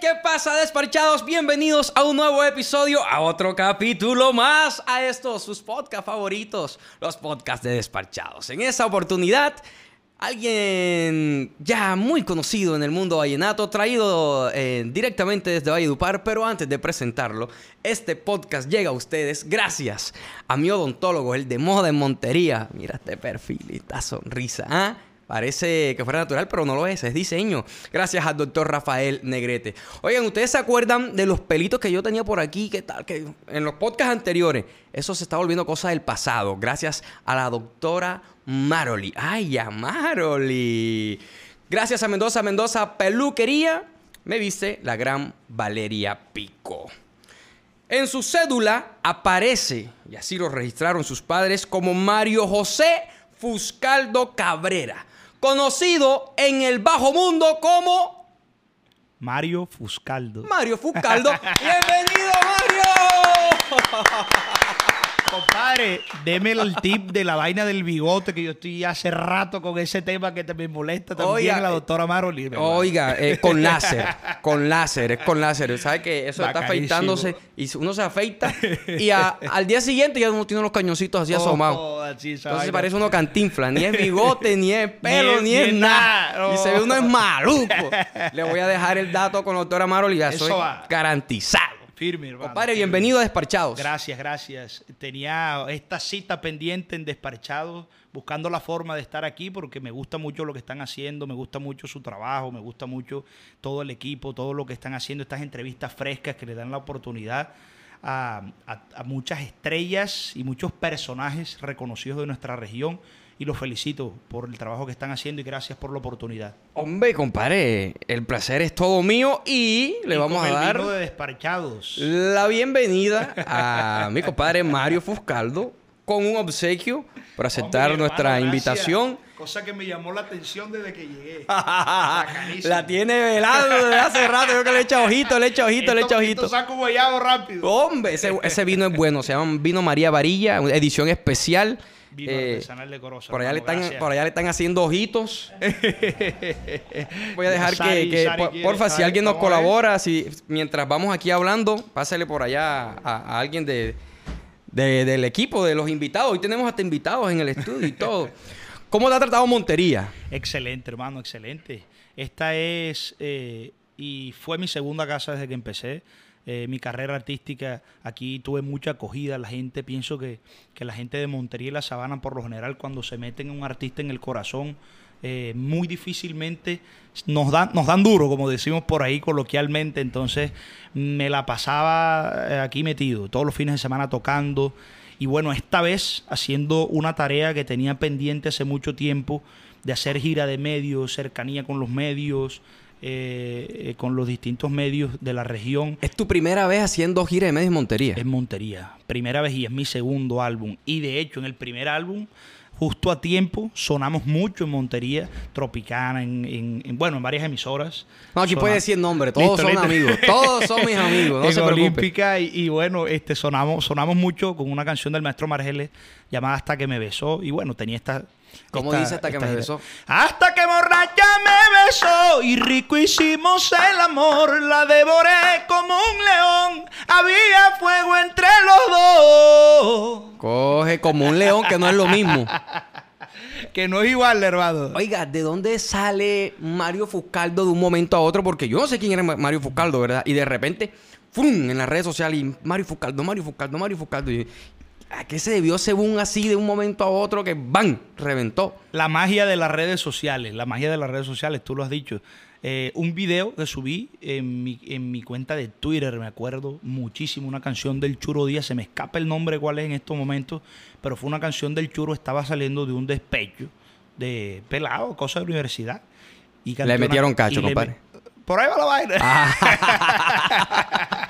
¿qué pasa, despachados? Bienvenidos a un nuevo episodio, a otro capítulo más, a estos sus podcasts favoritos, los podcasts de despachados. En esta oportunidad, alguien ya muy conocido en el mundo vallenato, traído eh, directamente desde Valledupar, pero antes de presentarlo, este podcast llega a ustedes gracias a mi odontólogo, el de moda en Montería. Mira este perfil, esta sonrisa, ¿ah? Parece que fuera natural, pero no lo es, es diseño. Gracias al doctor Rafael Negrete. Oigan, ¿ustedes se acuerdan de los pelitos que yo tenía por aquí? ¿Qué tal? Que en los podcasts anteriores, eso se está volviendo cosa del pasado. Gracias a la doctora Maroli. ¡Ay, a Maroli! Gracias a Mendoza, Mendoza Peluquería, me viste la gran Valeria Pico. En su cédula aparece, y así lo registraron sus padres, como Mario José Fuscaldo Cabrera conocido en el bajo mundo como Mario Fuscaldo. Mario Fuscaldo. Bienvenido, Mario. Compadre, déme el tip de la vaina del bigote, que yo estoy hace rato con ese tema que te me molesta también la eh, doctora Maroli. Oiga, eh, con láser, con láser, es con láser. ¿Sabe que eso está afeitándose y uno se afeita y al día siguiente ya uno tiene los cañoncitos así asomados. Entonces parece uno cantinfla, ni es bigote, ni es pelo, ni, es nada. Y se ve uno es maluco. Le voy a dejar el dato con la doctora Maroli, ya eso garantizado. Firme, hermano. Compadre, bienvenido a Desparchados. Gracias, gracias. Tenía esta cita pendiente en Desparchados, buscando la forma de estar aquí porque me gusta mucho lo que están haciendo, me gusta mucho su trabajo, me gusta mucho todo el equipo, todo lo que están haciendo, estas entrevistas frescas que le dan la oportunidad a, a muchas estrellas y muchos personajes reconocidos de nuestra región y los felicito por el trabajo que están haciendo y gracias por la oportunidad. Hombre, compadre, el placer es todo mío y le vamos a dar de desparchados. la bienvenida a mi compadre Mario Fuscaldo con un obsequio por aceptar nuestra invitación. Cosa que me llamó la atención desde que llegué. la tiene velado desde hace rato. Yo que le echa ojito, le echa ojito, le echa ojito. saco guayabo rápido. Hombre, ese, ese vino es bueno. Se llama Vino María Varilla, edición especial. Vino eh, artesanal de. Por allá, le están, por allá le están haciendo ojitos. Voy a dejar que, porfa, si alguien nos colabora, si mientras vamos aquí hablando, pásale por allá a, alguien de, del equipo, de los invitados. Hoy tenemos hasta invitados en el estudio y todo. ¿Cómo te ha tratado Montería? Excelente, hermano, excelente. Esta es, eh, y fue mi segunda casa desde que empecé. Eh, mi carrera artística, aquí tuve mucha acogida, la gente, pienso que, la gente de Montería y La Sabana por lo general cuando se meten un artista en el corazón, eh, muy difícilmente nos dan, nos dan duro, como decimos por ahí coloquialmente, entonces me la pasaba eh, aquí metido, todos los fines de semana tocando, y bueno, esta vez haciendo una tarea que tenía pendiente hace mucho tiempo, de hacer gira de medios, cercanía con los medios, eh, eh, con los distintos medios de la región. ¿Es tu primera vez haciendo gira de medios en Montería? En Montería. Primera vez y es mi segundo álbum. Y de hecho, en el primer álbum, justo a tiempo, sonamos mucho en Montería, Tropicana, en, bueno, en varias emisoras. No, aquí puede decir nombre, todos son amigos, todos son mis amigos, no se Olímpica y, y, bueno, este, sonamos, sonamos mucho con una canción del maestro Margeles llamada Hasta que me besó y bueno, tenía esta ¿Cómo dice hasta que me besó? Hasta que borracha me y rico hicimos el amor. La devoré como un león. Había fuego entre los dos. Coge como un león, que no es lo mismo. que no es igual, hermano. Oiga, ¿de dónde sale Mario Fuscaldo de un momento a otro? Porque yo no sé quién era Mario Fuscaldo, ¿verdad? Y de repente, ¡fum! en las redes sociales, y Mario Fuscaldo, Mario Fuscaldo, Mario Fuscaldo. Y, ¿A qué se debió según así de un momento a otro que ¡bam! reventó? La magia de las redes sociales, la magia de las redes sociales, tú lo has dicho. Eh, un video que subí en mi, en mi cuenta de Twitter, me acuerdo muchísimo, una canción del Churo Díaz, se me escapa el nombre cuál es en estos momentos, pero fue una canción del Churo, estaba saliendo de un despecho de pelado, cosa de universidad. Y le metieron cacho, compadre. Por ahí va la vaina. Ah.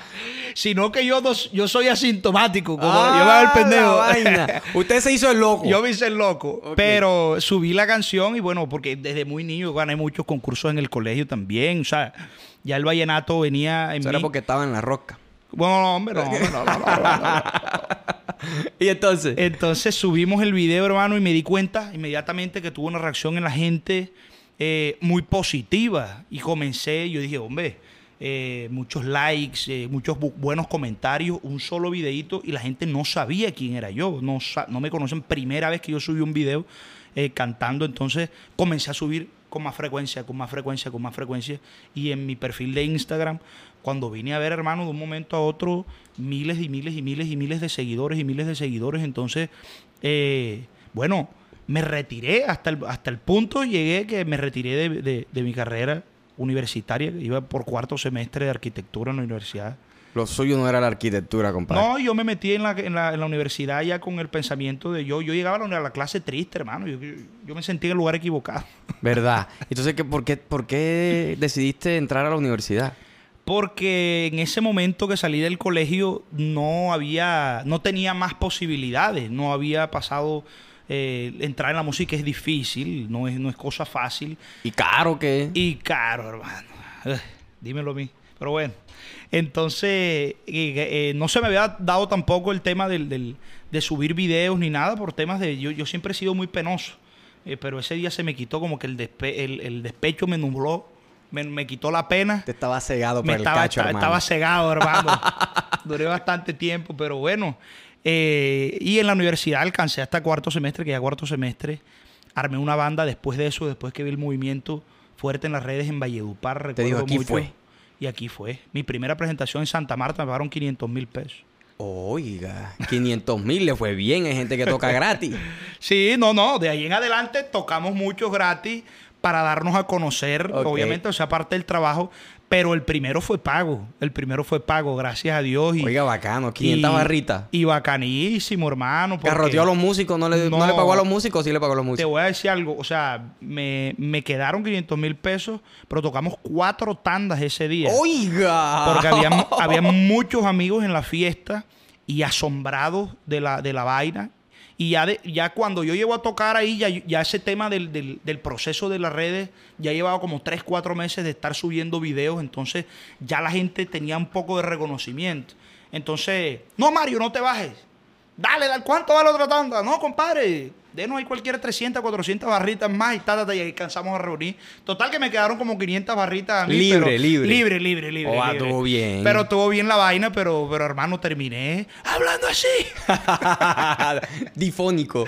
sino que yo, yo soy asintomático. Como yo me hago el pendejo. Usted se hizo el loco. Yo me hice el loco. Pero subí la canción y bueno, porque desde muy niño gané muchos concursos en el colegio también. O sea, ya el vallenato venía en Eso era porque estaba en la roca. Bueno, no, hombre, no, no, no, y entonces. Entonces subimos el video, hermano, y me di cuenta inmediatamente que tuvo una reacción en la gente eh, muy positiva. Y comencé, yo dije, hombre, eh, muchos likes, eh, muchos bu- buenos comentarios, un solo videito y la gente no sabía quién era yo, no, no me conocen. Primera vez que yo subí un video eh, cantando, entonces comencé a subir con más frecuencia, con más frecuencia, con más frecuencia. Y en mi perfil de Instagram, cuando vine a ver, hermano, de un momento a otro, miles y miles y miles y miles de seguidores y miles de seguidores, entonces, eh, bueno, me retiré hasta el, hasta el punto, llegué que me retiré de mi carrera universitaria, iba por cuarto semestre de arquitectura en la universidad. Lo suyo no era la arquitectura, compadre. No, yo me metí en la, en la, en la universidad ya con el pensamiento de yo, yo llegaba a la, a la clase triste, hermano, yo, yo, yo me sentía en el lugar equivocado. ¿Verdad? Entonces, ¿qué, por, qué, ¿por qué decidiste entrar a la universidad? Porque en ese momento que salí del colegio no había, no tenía más posibilidades, no había pasado, eh, entrar en la música es difícil, no es, no es cosa fácil ¿Y caro qué? y caro, hermano. Ugh, dímelo a mí. Pero bueno, entonces eh, eh, no se me había dado tampoco el tema del, del- de subir videos ni nada por temas de... Yo, yo siempre he sido muy penoso, eh, pero ese día se me quitó como que el, despe- el, el despecho me nubló, me, me quitó la pena. Te estaba cegado por Me el estaba, cacho, hermano. estaba cegado, hermano. Duré bastante tiempo, pero bueno. Eh, y en la universidad alcancé hasta cuarto semestre, que ya cuarto semestre armé una banda después de eso, después que vi el movimiento fuerte en las redes en Valledupar. Te recuerdo "Aquí mucho". fue. Y aquí fue. Mi primera presentación en Santa Marta me pagaron 500 mil pesos. Oiga, 500 mil le fue bien. Hay gente que toca gratis. Sí, no, no, de ahí en adelante tocamos muchos gratis para darnos a conocer, Ok. obviamente, o sea, parte del trabajo, pero el primero fue pago, el primero fue pago, gracias a Dios. Y, Oiga, bacano, 500 y- barritas. Y bacanísimo, hermano. porque Garroteó a los músicos, no le, no. No. le pagó a los músicos, sí le pagó a los Te músicos. voy a decir algo, o sea, me, me quedaron 500 mil pesos, pero tocamos cuatro tandas ese día. Oiga. Porque había, había muchos amigos en la fiesta y asombrados de la, de la vaina. Y ya, de- ya cuando yo llego a tocar ahí, ya, ya ese tema del, del- del proceso de las redes, ya llevaba como 3, 4 meses de estar subiendo videos, entonces ya la gente tenía un poco de reconocimiento. Entonces, no Mario, no te bajes. Dale, dale, ¿cuánto vale otra tanda? No, compadre, denos ahí cualquier 300, 400 barritas más y tal, y alcanzamos a reunir. Total que me quedaron como 500 barritas a mí. Libre, pero- libre. Libre, libre, libre. Oh, ah, libre. estuvo bien. Pero estuvo bien la vaina, pero, pero hermano, terminé hablando así. Difónico.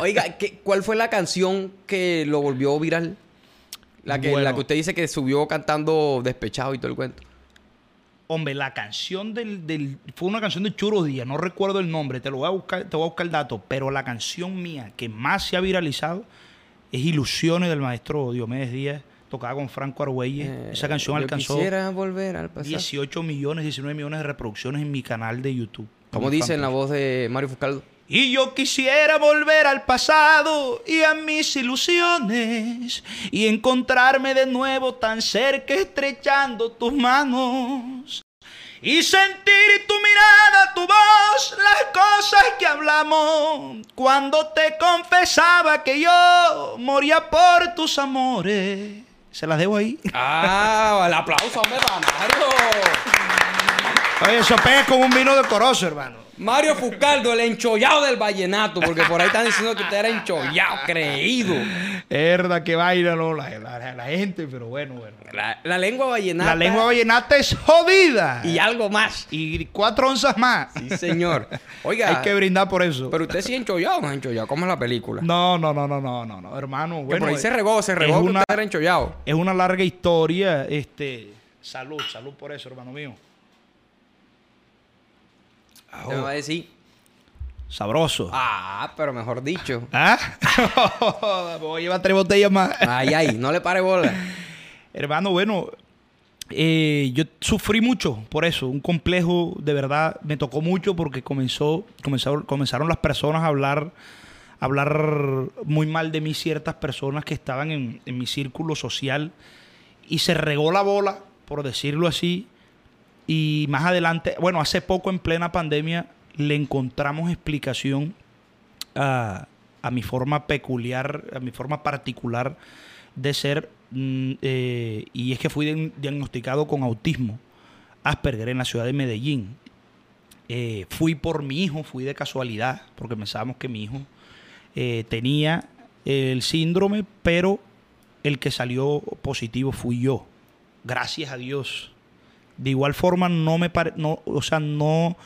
Oiga, ¿qué- ¿cuál fue la canción que lo volvió viral? La que, Bueno. la que usted dice que subió cantando despechado y todo el cuento. Hombre, la canción del, del- Fue una canción de Churo Díaz, no recuerdo el nombre, te lo voy a buscar, te voy a buscar el dato, pero la canción mía que más se ha viralizado es Ilusiones del maestro Diomedes Díaz, tocada con Franco Argüelles. Esa canción Eh, alcanzó Quisiera volver al pasado. 18 millones, 19 millones de reproducciones en mi canal de YouTube. Como dice en la voz de Mario Fuscaldo. Y yo quisiera volver al pasado y a mis ilusiones y encontrarme de nuevo tan cerca estrechando tus manos y sentir tu mirada, tu voz, las cosas que hablamos cuando te confesaba que yo moría por tus amores. Se las debo ahí. ¡Ah! ¡El aplauso, hombre, para Mario! Oye, eso pega con un vino de corozo, hermano. Mario Fuscaldo, el enchollado del vallenato, porque por ahí están diciendo que usted era enchollado, creído. Es verdad que vaina, ¿no? La, la- la gente, pero bueno, bueno. La, la lengua vallenata. La lengua vallenata es jodida. Y algo más. Y cuatro onzas más. Sí, señor. Oiga, Hay que brindar por eso. pero usted sí enchollado o no enchollado. ¿Cómo es la película? No, no, no, no, no, no, no, hermano. que Bueno, por ahí se es- regó, se es regó que una, usted era enchollado. es una larga historia. Este, salud, salud por eso, hermano mío. Me va a decir, Sabroso. ah, pero mejor dicho. ¿Ah? Voy a llevar tres botellas más. Ay, ay, no le pare bola. Hermano, bueno, eh, yo sufrí mucho por eso, un complejo de verdad me tocó mucho porque comenzó, comenzaron, comenzaron las personas a hablar, a hablar muy mal de mí ciertas personas que estaban en, en mi círculo social y se regó la bola, por decirlo así, y más adelante, bueno, hace poco en plena pandemia le encontramos explicación a, a mi forma peculiar, a mi forma particular de ser, mm, eh, y es que fui diagn- diagnosticado con autismo, Asperger, en la ciudad de Medellín. Eh, fui por mi hijo, fui de casualidad, porque pensábamos que mi hijo eh, tenía el síndrome, pero el que salió positivo fui yo. Gracias a Dios. De igual forma, no me pare- no, o sea, no,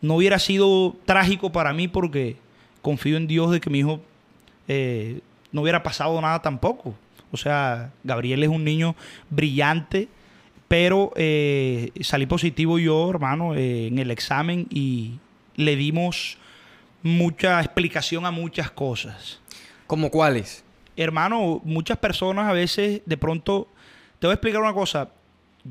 no hubiera sido trágico para mí porque confío en Dios de que mi hijo eh, no hubiera pasado nada tampoco. O sea, Gabriel es un niño brillante, pero eh, salí positivo yo, hermano, eh, en el examen y le dimos mucha explicación a muchas cosas. ¿Como cuáles? Hermano, muchas personas a veces de pronto, te voy a explicar una cosa,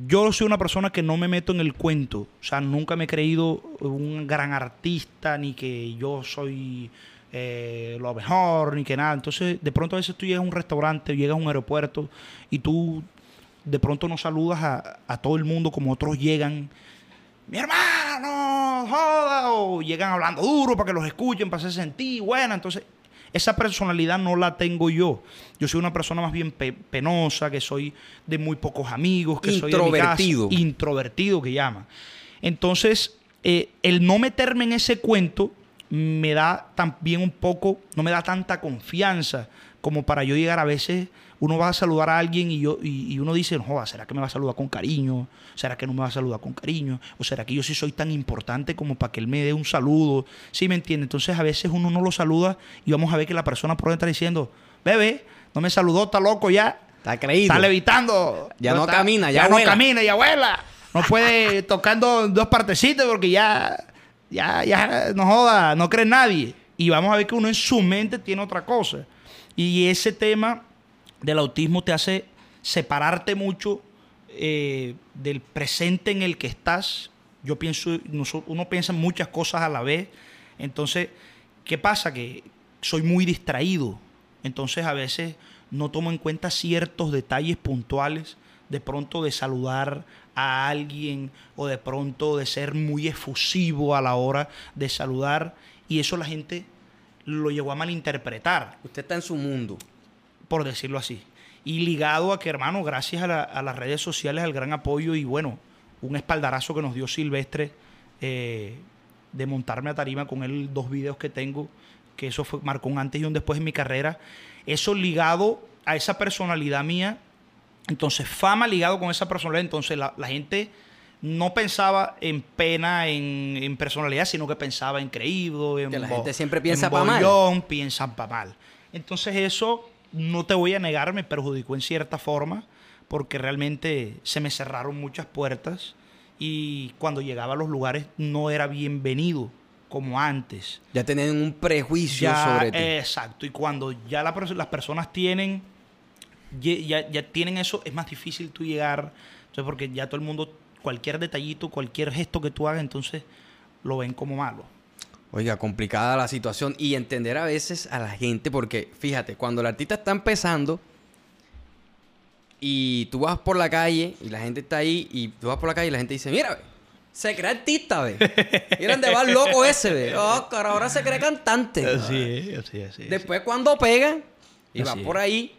yo soy una persona que no me meto en el cuento, o sea, nunca me he creído un gran artista, ni que yo soy eh, lo mejor, ni que nada. Entonces, de pronto a veces tú llegas a un restaurante, llegas a un aeropuerto y tú de pronto no saludas a, todo el mundo como otros llegan. Mi hermano, joda, o llegan hablando duro para que los escuchen, para hacerse sentir buena. Entonces, esa personalidad no la tengo yo. Yo soy una persona más bien pe- penosa, que soy de muy pocos amigos, que soy de mi casa, Introvertido. introvertido que llama. Entonces, eh, el no meterme en ese cuento me da también un poco, no me da tanta confianza como para yo llegar a veces, uno va a saludar a alguien y, yo, y, y uno dice, joda, ¿será que me va a saludar con cariño? ¿Será que no me va a saludar con cariño? ¿O será que yo sí soy tan importante como para que él me dé un saludo? ¿Sí me entiende? Entonces a veces uno no lo saluda y vamos a ver que la persona por dentro está diciendo, bebé, no me saludó, está loco ya. Está creído. Está levitando. Ya no está- camina, ya no vuela. camina, ya abuela. No puede tocando dos partecitas porque ya, ya, ya, no joda, no cree nadie. Y vamos a ver que uno en su mente tiene otra cosa. Y ese tema del autismo te hace separarte mucho eh, del presente en el que estás. Yo pienso, uno piensa en muchas cosas a la vez. Entonces, ¿qué pasa? Que soy muy distraído. Entonces, a veces no tomo en cuenta ciertos detalles puntuales, de pronto de saludar a alguien o de pronto de ser muy efusivo a la hora de saludar. Y eso la gente lo llegó a malinterpretar Usted está en su mundo. Por decirlo así. Y ligado a que, hermano, gracias a, la- a las redes sociales, al gran apoyo y bueno, un espaldarazo que nos dio Silvestre eh, de montarme a tarima con él, dos videos que tengo, que eso fue, marcó un antes y un después en mi carrera. Eso ligado a esa personalidad mía, entonces fama ligado con esa personalidad, entonces la, la gente no pensaba en pena, en, en personalidad, sino que pensaba en creído, en Que la gente siempre en piensa pa' mal. bollón, piensan pa' mal. Entonces eso, no te voy a negar, me perjudicó en cierta forma, porque realmente se me cerraron muchas puertas y cuando llegaba a los lugares no era bienvenido como antes. Ya tienen un prejuicio Ya, sobre ti. Exacto, y cuando ya la las personas tienen, ya, ya tienen eso, es más difícil tú llegar, entonces porque ya todo el mundo, cualquier detallito, cualquier gesto que tú hagas, entonces lo ven como malo. Oiga, complicada la situación y entender a veces a la gente, porque fíjate, cuando el artista está empezando y tú vas por la calle y la gente está ahí y tú vas por la calle y la gente dice, mira, ve, se cree artista, ve. Mira dónde va el loco ese, ve. Oh, cara, ahora se cree cantante. es, así es. Después cuando pega y va Así por ahí,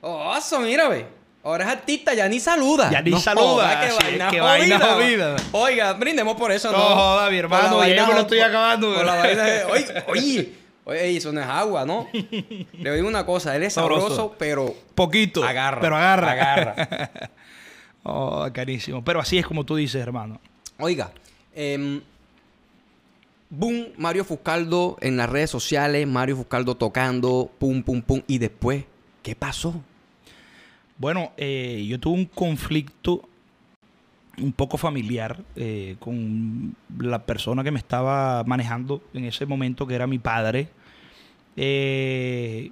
oh, eso, mira, ve. Ahora es artista, ya ni saluda. Ya ni saluda, es, vaina jodida. Oiga, brindemos por eso, No ¿no? joda, mi hermano, ya me lo estoy acabando. por la vaina de- Oye, oye, oye, eso no es agua, ¿no? Le digo una cosa, él es Sabroso. sabroso, pero Poquito. Agarra, Pero agarra. agarra. oh, carísimo. Pero así es como tú dices, hermano. Oiga, em, boom, Mario Fuscaldo en las redes sociales, Mario Fuscaldo tocando, pum, pum, pum. Y después, ¿qué pasó? Bueno, eh, yo tuve un conflicto un poco familiar eh, con la persona que me estaba manejando en ese momento, que era mi padre. Eh,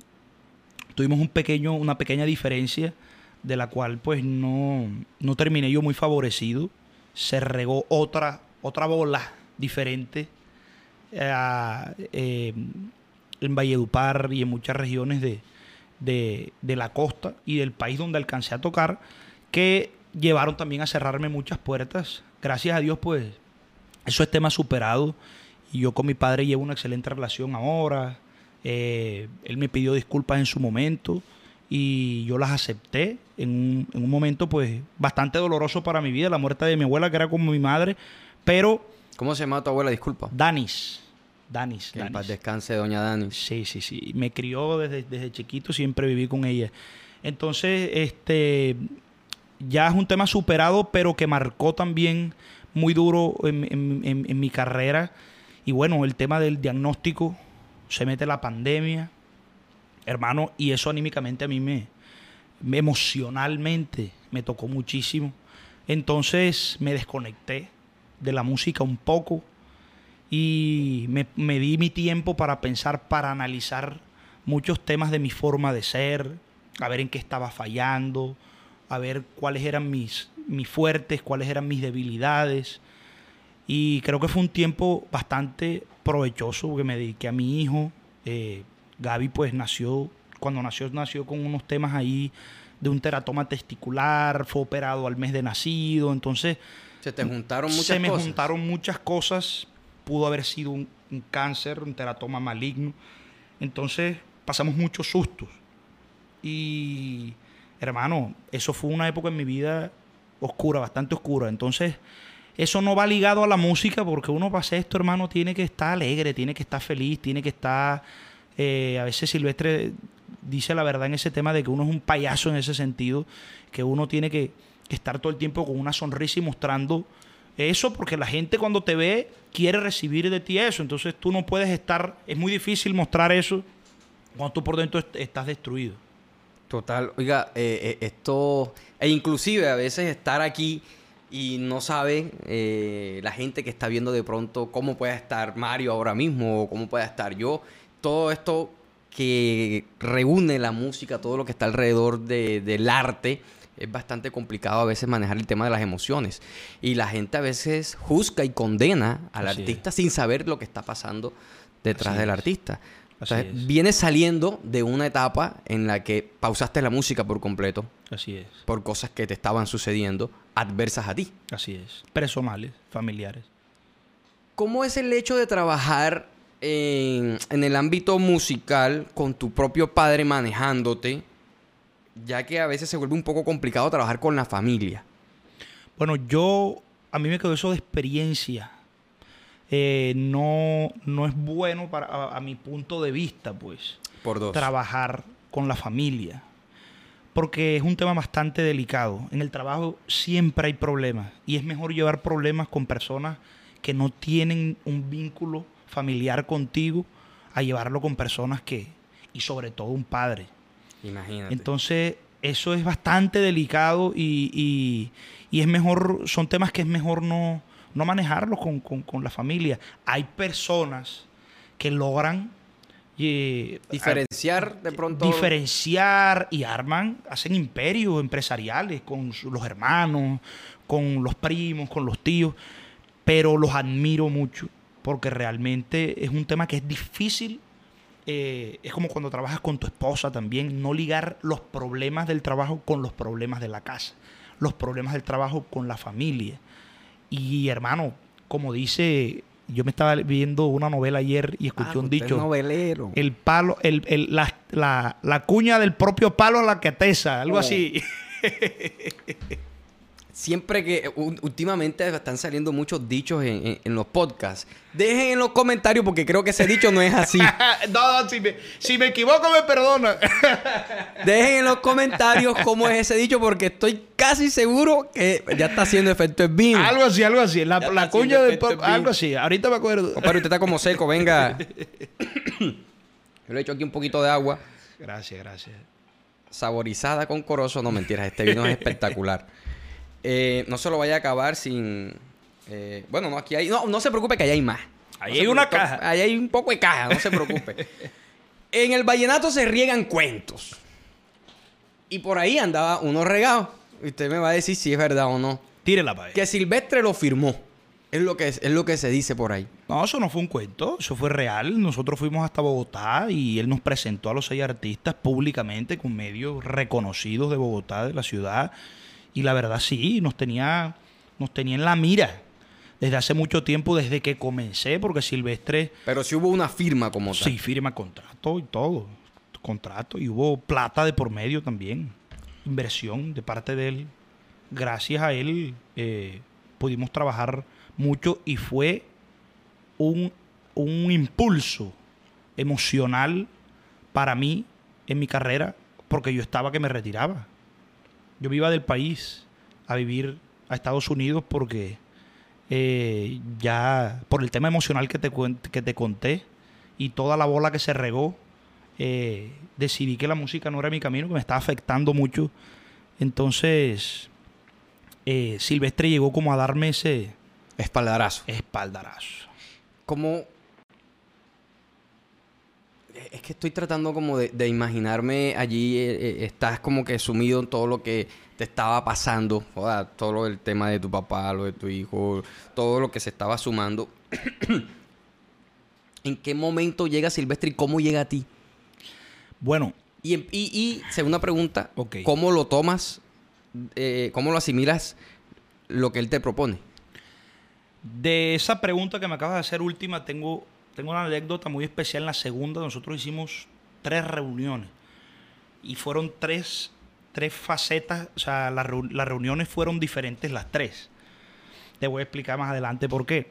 tuvimos un pequeño, una pequeña diferencia de la cual pues no, no terminé yo muy favorecido. Se regó otra, otra bola diferente eh, eh, en Valledupar y en muchas regiones de, de, de la costa y del país donde alcancé a tocar, que llevaron también a cerrarme muchas puertas. Gracias a Dios, pues, eso es tema superado. Y yo con mi padre llevo una excelente relación ahora. Eh, él me pidió disculpas en su momento y yo las acepté en un, en un momento, pues, bastante doloroso para mi vida, la muerte de mi abuela, que era como mi madre, pero ¿Cómo se llama tu abuela? Disculpa. Danis, Danis, Que en Danis. paz descanse, doña Dani. Sí, sí, sí. Me crió desde, desde chiquito, siempre viví con ella. Entonces, este, ya es un tema superado, pero que marcó también muy duro en, en- en- en mi carrera. Y bueno, el tema del diagnóstico, se mete la pandemia, hermano, y eso anímicamente a mí me, me- emocionalmente me tocó muchísimo. Entonces me desconecté de la música un poco y me, me di mi tiempo para pensar, para analizar muchos temas de mi forma de ser, a ver en qué estaba fallando, a ver cuáles eran mis, mis fuertes, cuáles eran mis debilidades. Y creo que fue un tiempo bastante provechoso porque me dediqué a mi hijo. Eh, Gaby pues nació, cuando nació, nació con unos temas ahí de un teratoma testicular, fue operado al mes de nacido, entonces Se te juntaron muchas se me cosas. juntaron muchas cosas. Pudo haber sido un, cáncer, un teratoma maligno. Entonces pasamos muchos sustos. Y, hermano, eso fue una época en mi vida oscura, bastante oscura. Entonces, eso no va ligado a la música porque uno hacer esto, hermano, tiene que estar alegre, tiene que estar feliz, tiene que estar... eh, a veces Silvestre dice la verdad en ese tema de que uno es un payaso en ese sentido, que uno tiene que estar todo el tiempo con una sonrisa y mostrando eso porque la gente cuando te ve quiere recibir de ti eso. Entonces tú no puedes estar, es muy difícil mostrar eso cuando tú por dentro est- estás destruido. Total, oiga, eh, eh, esto, e inclusive a veces estar aquí y no sabe eh, la gente que está viendo de pronto cómo puede estar Mario ahora mismo o cómo puede estar yo, todo esto que reúne la música, todo lo que está alrededor de- del arte, es bastante complicado a veces manejar el tema de las emociones. Y la gente a veces juzga y condena al Así artista sin saber lo que está pasando detrás Así del es. artista. Entonces, es. vienes saliendo de una etapa en la que pausaste la música por completo Así es, por cosas que te estaban sucediendo adversas a ti. así es. Personales, familiares. ¿Cómo es el hecho de trabajar en, en el ámbito musical con tu propio padre manejándote? Ya que a veces se vuelve un poco complicado trabajar con la familia. Bueno, yo, a mí me quedó eso de experiencia. Eh, no, no es bueno para, a, a mi punto de vista, pues, Por dos. trabajar con la familia. Porque es un tema bastante delicado. En el trabajo siempre hay problemas. Y es mejor llevar problemas con personas que no tienen un vínculo familiar contigo a llevarlo con personas que, y sobre todo un padre. Imagínate. Entonces, eso es bastante delicado y, y- y es mejor, son temas que es mejor no, no manejarlos con, con- con la familia. Hay personas que logran eh, Diferenciar de pronto. diferenciar y arman, hacen imperios empresariales con los hermanos, con los primos, con los tíos, pero los admiro mucho porque realmente es un tema que es difícil. Eh, es como cuando trabajas con tu esposa también, no ligar los problemas del trabajo con los problemas de la casa, los problemas del trabajo con la familia. Y hermano, como dice, yo me estaba viendo una novela ayer y escuché Ah, un dicho. novelero. El palo, el, el- la, la- la cuña del propio palo a la que tesa, algo Oh. así. Siempre que u- últimamente están saliendo muchos dichos en, en- en los podcasts. Dejen en los comentarios porque creo que ese dicho no es así. no, no, si me, si me equivoco me perdona. Dejen en los comentarios cómo es ese dicho porque estoy casi seguro que ya está haciendo efecto en vino. algo así, algo así. La, cuña del pop- algo así. Ahorita me acuerdo. Compadre, usted está como seco, venga. Yo le he hecho aquí un poquito de agua Gracias, gracias. saborizada con corozo. No, mentiras, este vino es espectacular. Eh, no se lo vaya a acabar sin... eh, bueno, no, aquí hay... No, no se preocupe que ahí hay más. Ahí No hay una caja. Ahí hay un poco de caja, no se preocupe. en el vallenato se riegan cuentos. Y por ahí andaba uno regado. Y usted me va a decir si es verdad o no. Tírela para Que Silvestre lo firmó. Es lo que, es, es lo que se dice por ahí. No, eso no fue un cuento, eso fue real. Nosotros fuimos hasta Bogotá y él nos presentó a los seis artistas públicamente con medios reconocidos de Bogotá, de la ciudad. Y la verdad sí, nos tenía, nos tenía en la mira desde hace mucho tiempo, desde que comencé, porque Silvestre Pero sí hubo una firma como tal. sí firma contrato y todo. Contrato y hubo plata de por medio también. Inversión de parte de él. Gracias a él eh, pudimos trabajar mucho y fue un, un impulso emocional para mí en mi carrera porque yo estaba que me retiraba. Yo me iba del país. a vivir a Estados Unidos porque eh, ya por el tema emocional que te, que te conté y toda la bola que se regó, eh, decidí que la música no era mi camino, que me estaba afectando mucho. Entonces, eh, Silvestre llegó como a darme ese... Espaldarazo. Espaldarazo. Como... Es que estoy tratando como de, imaginarme allí, estás como que sumido en todo lo que te estaba pasando, todo lo del tema de tu papá, lo de tu hijo, todo lo que se estaba sumando. ¿En qué momento llega Silvestre y cómo llega a ti? Bueno. Y, segunda pregunta, ¿cómo lo tomas? Eh, ¿Cómo lo asimilas lo que él te propone? De esa pregunta que me acabas de hacer última, tengo, tengo una anécdota muy especial. En la segunda, nosotros hicimos tres reuniones. Y fueron tres tres facetas, o sea, las, reuniones fueron diferentes las tres. Te voy a explicar más adelante por qué.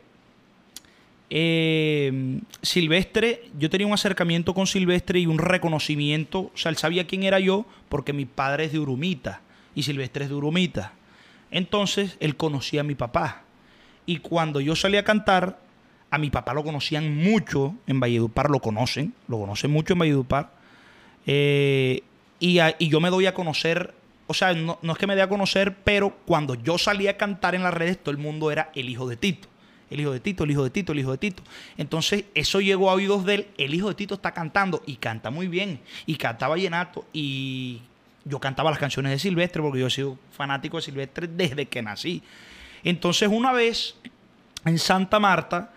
Eh, Silvestre, yo tenía un acercamiento con Silvestre y un reconocimiento, o sea, él sabía quién era yo porque mi padre es de Urumita y Silvestre es de Urumita. Entonces, él conocía a mi papá. Y cuando yo salí a cantar, a mi papá lo conocían mucho en Valledupar, lo conocen, lo conocen mucho en Valledupar. Eh, y, yo me doy a conocer, o sea, no, es que me dé a conocer, pero cuando yo salí a cantar en las redes, todo el mundo era el hijo de Tito. El hijo de Tito, el hijo de Tito, el hijo de Tito. Entonces, eso llegó a oídos de él. El hijo de Tito está cantando y canta muy bien. Y cantaba llenato. Y yo cantaba las canciones de Silvestre porque yo he sido fanático de Silvestre desde que nací. Entonces, una vez en Santa Marta,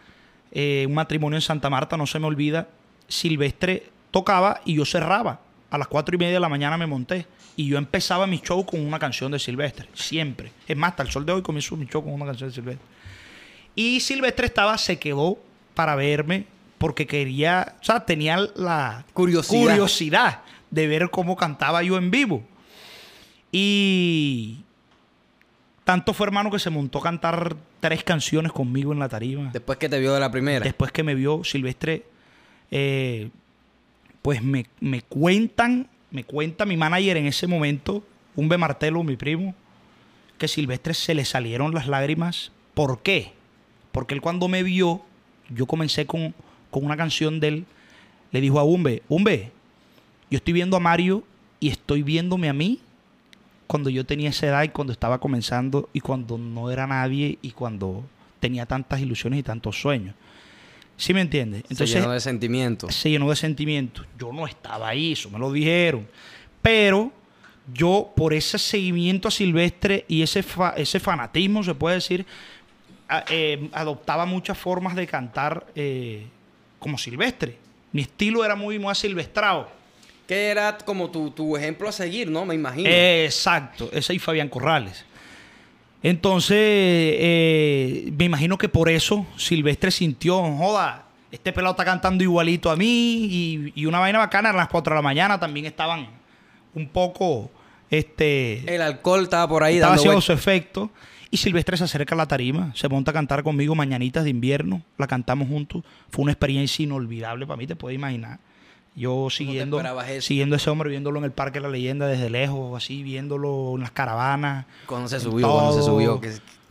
eh, un matrimonio en Santa Marta, no se me olvida, Silvestre tocaba y yo cerraba a las cuatro y media de la mañana me monté. Y yo empezaba mi show con una canción de Silvestre, siempre. Es más, hasta el sol de hoy comienzo mi show con una canción de Silvestre. Y Silvestre estaba, se quedó para verme porque quería, o sea, tenía la curiosidad, curiosidad de ver cómo cantaba yo en vivo. Y tanto fue hermano que se montó a cantar tres canciones conmigo en la tarima. Después que te vio de la primera. Después que me vio, Silvestre eh, pues me, cuentan, me cuenta mi manager en ese momento, Umbe Martelo, mi primo, que Silvestre se le salieron las lágrimas. ¿Por qué? Porque él cuando me vio, yo comencé con, con una canción de él, le dijo a Umbe, Umbe, yo estoy viendo a Mario y estoy viéndome a mí cuando yo tenía esa edad y cuando estaba comenzando y cuando no era nadie y cuando tenía tantas ilusiones y tantos sueños. ¿Sí me entiendes? Entonces, se llenó de sentimientos. Se llenó de sentimientos. Yo no estaba ahí, eso me lo dijeron. Pero yo, por ese seguimiento a Silvestre y ese, ese fanatismo, se puede decir, eh, adoptaba muchas formas de cantar eh, como Silvestre. Mi estilo era muy más silvestrado. Que era como tu, tu, ejemplo a seguir, ¿no? Me imagino. exacto, ese y Fabián Corrales. Entonces, eh, me imagino que por eso Silvestre sintió, joda, este pelado está cantando igualito a mí y, una vaina bacana, a las 4 de la mañana también estaban un poco, este... El alcohol estaba por ahí estaba haciendo su efecto. Y Silvestre se acerca a la tarima, se monta a cantar conmigo Mañanitas de Invierno, la cantamos juntos. Fue una experiencia inolvidable para mí, te puedes imaginar. Yo siguiendo, siguiendo a ese hombre, viéndolo en el Parque de la Leyenda desde lejos, así, viéndolo en las caravanas. Cuando se subió, cuando se subió.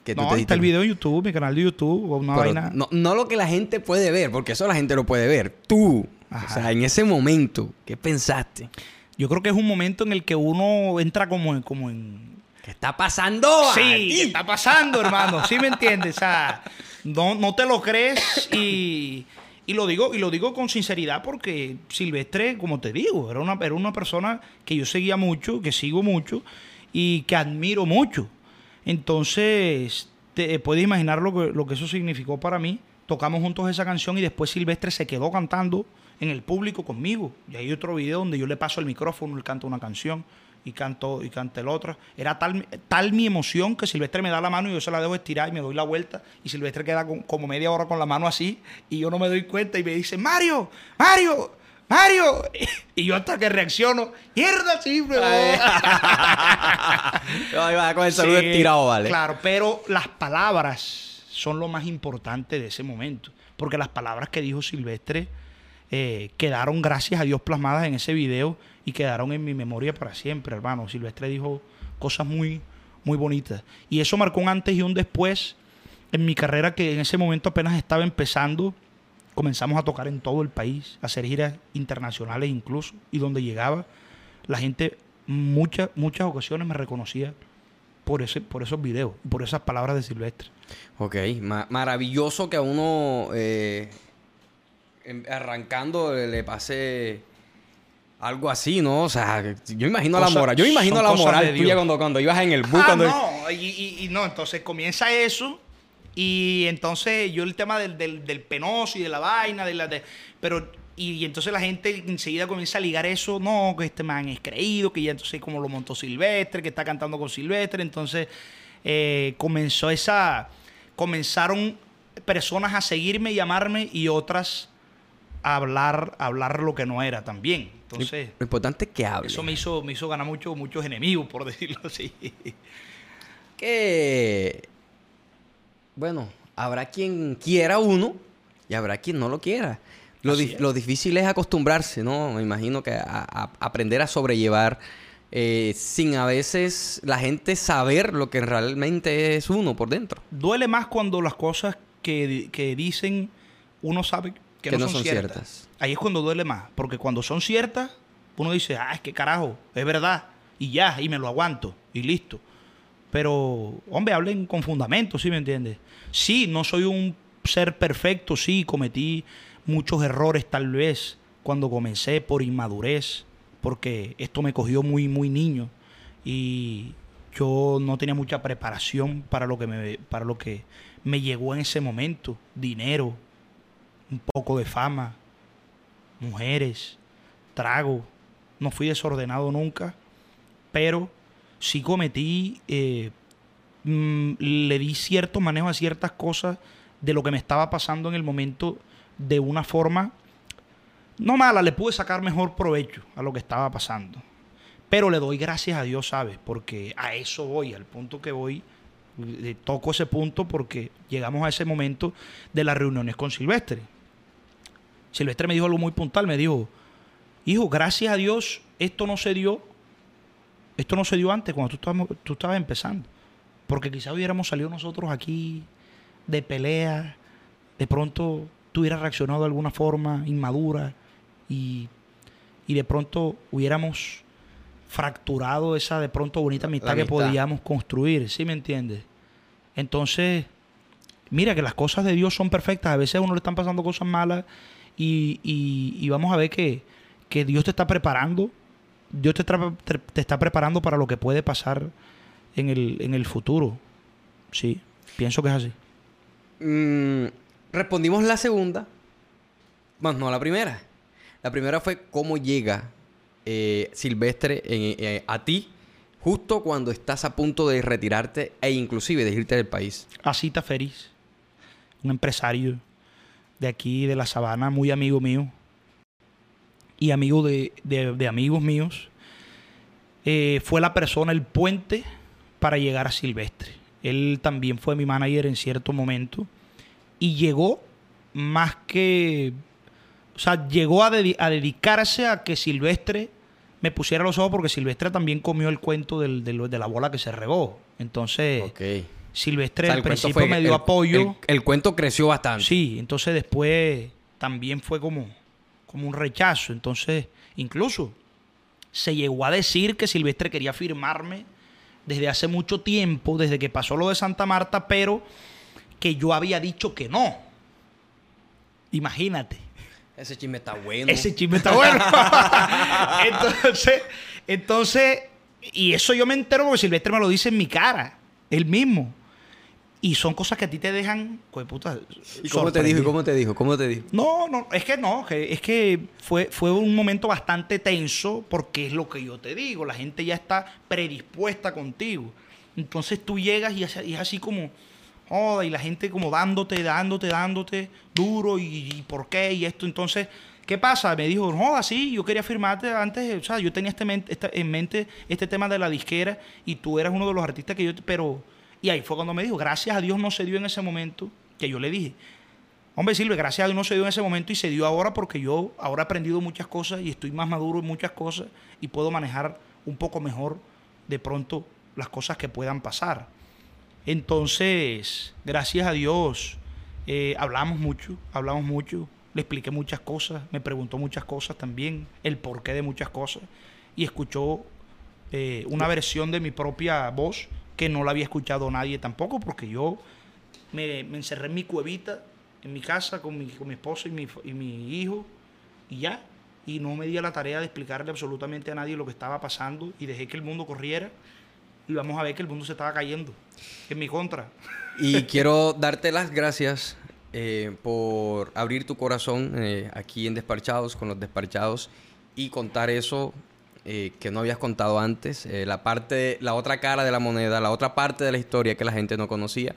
Que, no, está el video en YouTube, mi canal de YouTube, una vaina. No, no lo que la gente puede ver, porque eso la gente lo puede ver. Tú, o sea, en ese momento, ¿qué pensaste? Yo creo que es un momento en el que uno entra como en... Como en ¿Qué está pasando? Sí, ¿qué está pasando, hermano? ¿Sí me entiendes? O sea, no, no te lo crees y... Y lo digo, y lo digo con sinceridad porque Silvestre, como te digo, era una, era una persona que yo seguía mucho, que sigo mucho y que admiro mucho. Entonces, te puedes imaginar lo que, lo que eso significó para mí. Tocamos juntos esa canción y después Silvestre se quedó cantando en el público conmigo. Y hay otro video donde yo le paso el micrófono, él canta una canción y canto y canta el otro. Era tal, tal mi emoción que Silvestre me da la mano y yo se la dejo estirar y me doy la vuelta y Silvestre queda como media hora con la mano así y yo no me doy cuenta y me dice, Mario, Mario, Mario. Y yo hasta que reacciono, mierda, sí, va con el saludo estirado, vale. Claro, pero las palabras son lo más importante de ese momento. Porque las palabras que dijo Silvestre eh, quedaron, gracias a Dios, plasmadas en ese video y quedaron en mi memoria para siempre, hermano. Silvestre dijo cosas muy, muy bonita. Y eso marcó un antes y un después en mi carrera que en ese momento apenas estaba empezando. Comenzamos a tocar en todo el país, a hacer giras internacionales incluso, y donde llegaba, la gente muchas, muchas ocasiones me reconocía por, ese, por esos videos, por esas palabras de Silvestre. Ok, maravilloso que a uno eh, arrancando le pase algo así, ¿no? O sea, yo imagino la moral. Yo imagino la moral tuya cuando, cuando ibas en el bus. Ah, no, y, no, entonces comienza eso. Y entonces yo el tema del, del, penoso y de la vaina, de la de, pero y, entonces la gente enseguida comienza a ligar eso, no, que este man es creído, que ya entonces como lo montó Silvestre, que está cantando con Silvestre, entonces eh, comenzó esa, comenzaron personas a seguirme y llamarme y otras hablar, hablar lo que no era también. Entonces, lo importante es que hable. Eso me hizo, me hizo ganar mucho, muchos enemigos, por decirlo así. Que, bueno, habrá quien quiera uno y habrá quien no lo quiera. Lo, difícil es acostumbrarse, ¿no? Me imagino que a, aprender a sobrellevar eh, sin a veces la gente saber lo que realmente es uno por dentro. Duele más cuando las cosas que, dicen uno sabe que, no, son, ciertas. Ahí es cuando duele más, porque cuando son ciertas, uno dice, ah, es que carajo, es verdad, y ya, y me lo aguanto, y listo. Pero, hombre, hablen con fundamento, ¿sí me entiendes? Sí, no soy un ser perfecto, sí, cometí muchos errores tal vez cuando comencé por inmadurez, porque esto me cogió muy, muy niño y yo no tenía mucha preparación para lo que me, para lo que me llegó en ese momento. Dinero, un poco de fama, mujeres, trago. No fui desordenado nunca, pero sí cometí, eh, mm, le di cierto manejo a ciertas cosas de lo que me estaba pasando en el momento de una forma no mala, le pude sacar mejor provecho a lo que estaba pasando. Pero le doy gracias a Dios, ¿sabes? Porque a eso voy, al punto que voy, toco ese punto porque llegamos a ese momento de las reuniones con Silvestre. Silvestre me dijo algo muy puntual, me dijo, hijo, gracias a Dios, esto no se dio, esto no se dio antes cuando tú estabas, tú estabas empezando. Porque quizás hubiéramos salido nosotros aquí de pelea, de pronto tú hubieras reaccionado de alguna forma inmadura y, de pronto hubiéramos fracturado esa de pronto bonita amistad, que podíamos construir, ¿sí me entiendes? Entonces, mira que las cosas de Dios son perfectas, a veces a uno le están pasando cosas malas y, vamos a ver que, Dios te está preparando, Dios te, te, está preparando para lo que puede pasar en el, en el futuro, sí, pienso que es así. Mm, respondimos la segunda, más no la primera. La primera fue cómo llega eh, Silvestre eh, a ti justo cuando estás a punto de retirarte e inclusive de irte del país. Asita Feris, un empresario de aquí, de la sabana, muy amigo mío y amigo de, amigos míos, eh, fue la persona, el puente para llegar a Silvestre. Él también fue mi manager en cierto momento y llegó más que, o sea, llegó a, dedicarse a que Silvestre me pusiera los ojos porque Silvestre también comió el cuento del, de la bola que se regó. Entonces, Silvestre al principio me dio apoyo. El, cuento creció bastante. Sí, entonces después también fue como, como un rechazo. Entonces, incluso se llegó a decir que Silvestre quería firmarme desde hace mucho tiempo, desde que pasó lo de Santa Marta, pero que yo había dicho que no. Imagínate. Ese chisme está bueno. Ese chisme está bueno. entonces, entonces, y eso yo me entero porque Silvestre me lo dice en mi cara, él mismo. Y son cosas que a ti te dejan, pues puta. ¿Y cómo te dijo? ¿Y cómo te dijo? ¿Cómo te dijo? No, no, es que no, es que fue, fue un momento bastante tenso porque es lo que yo te digo, la gente ya está predispuesta contigo. Entonces tú llegas y es así como, y la gente como dándote, dándote, dándote duro y, por qué y esto. Entonces, ¿qué pasa? Me dijo, joda, sí, yo quería firmarte antes, o sea, yo tenía este en mente este tema de la disquera y tú eras uno de los artistas que yo, pero, y ahí fue cuando me dijo, gracias a Dios no se dio en ese momento, que yo le dije, hombre Silvia, gracias a Dios no se dio en ese momento y se dio ahora porque yo ahora he aprendido muchas cosas y estoy más maduro en muchas cosas y puedo manejar un poco mejor de pronto las cosas que puedan pasar. Entonces, gracias a Dios, eh, hablamos mucho, hablamos mucho, le expliqué muchas cosas, me preguntó muchas cosas también, el porqué de muchas cosas, y escuchó eh, una versión de mi propia voz que no la había escuchado nadie tampoco, porque yo me, me encerré en mi cuevita, en mi casa, con mi, con mi esposa y mi, y mi hijo, y ya, y no me di a la tarea de explicarle absolutamente a nadie lo que estaba pasando, y dejé que el mundo corriera, y vamos a ver que el mundo se estaba cayendo en mi contra. Y quiero darte las gracias eh, por abrir tu corazón eh, aquí en Despachados, con los Despachados, y contar eso eh, que no habías contado antes, eh, la parte, la otra cara de la moneda, la otra parte de la historia que la gente no conocía.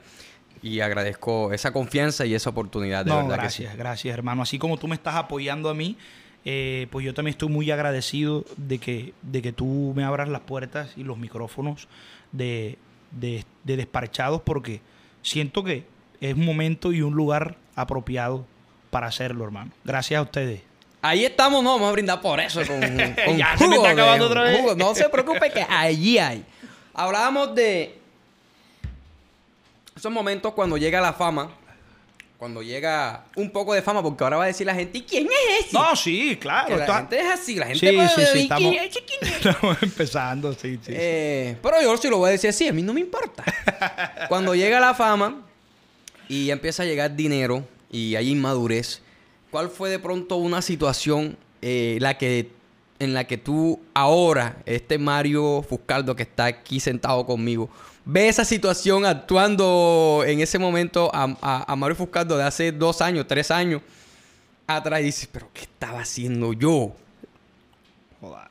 Y agradezco esa confianza y esa oportunidad, de no, verdad gracias, que sí. gracias, hermano. Así como tú me estás apoyando a mí, eh, pues yo también estoy muy agradecido de que, de que tú me abras las puertas y los micrófonos de, de, de Despachados, porque siento que es un momento y un lugar apropiado para hacerlo, hermano. Gracias a ustedes. Ahí estamos, no, vamos a brindar por eso. Con, con Ya se me está acabando otra vez. jugo. No se preocupe que allí hay. Hablábamos de esos momentos cuando llega la fama, cuando llega un poco de fama, porque ahora va a decir la gente, ¿y quién es ese? No, sí, claro. Que la esto- gente es así, la gente Sí, puede sí, estamos- "¿Quién es? ¿Quién es?". Estamos empezando, sí, sí. sí. Eh, pero yo sí lo voy a decir así, a mí no me importa. Cuando llega la fama y empieza a llegar dinero y hay inmadurez, ¿cuál fue de pronto una situación eh, la que, en la que tú ahora, este Mario Fuscaldo que está aquí sentado conmigo, ve esa situación actuando en ese momento a, a- a Mario Fuscaldo de hace dos años, tres años atrás y dices, pero ¿qué estaba haciendo yo? Joda.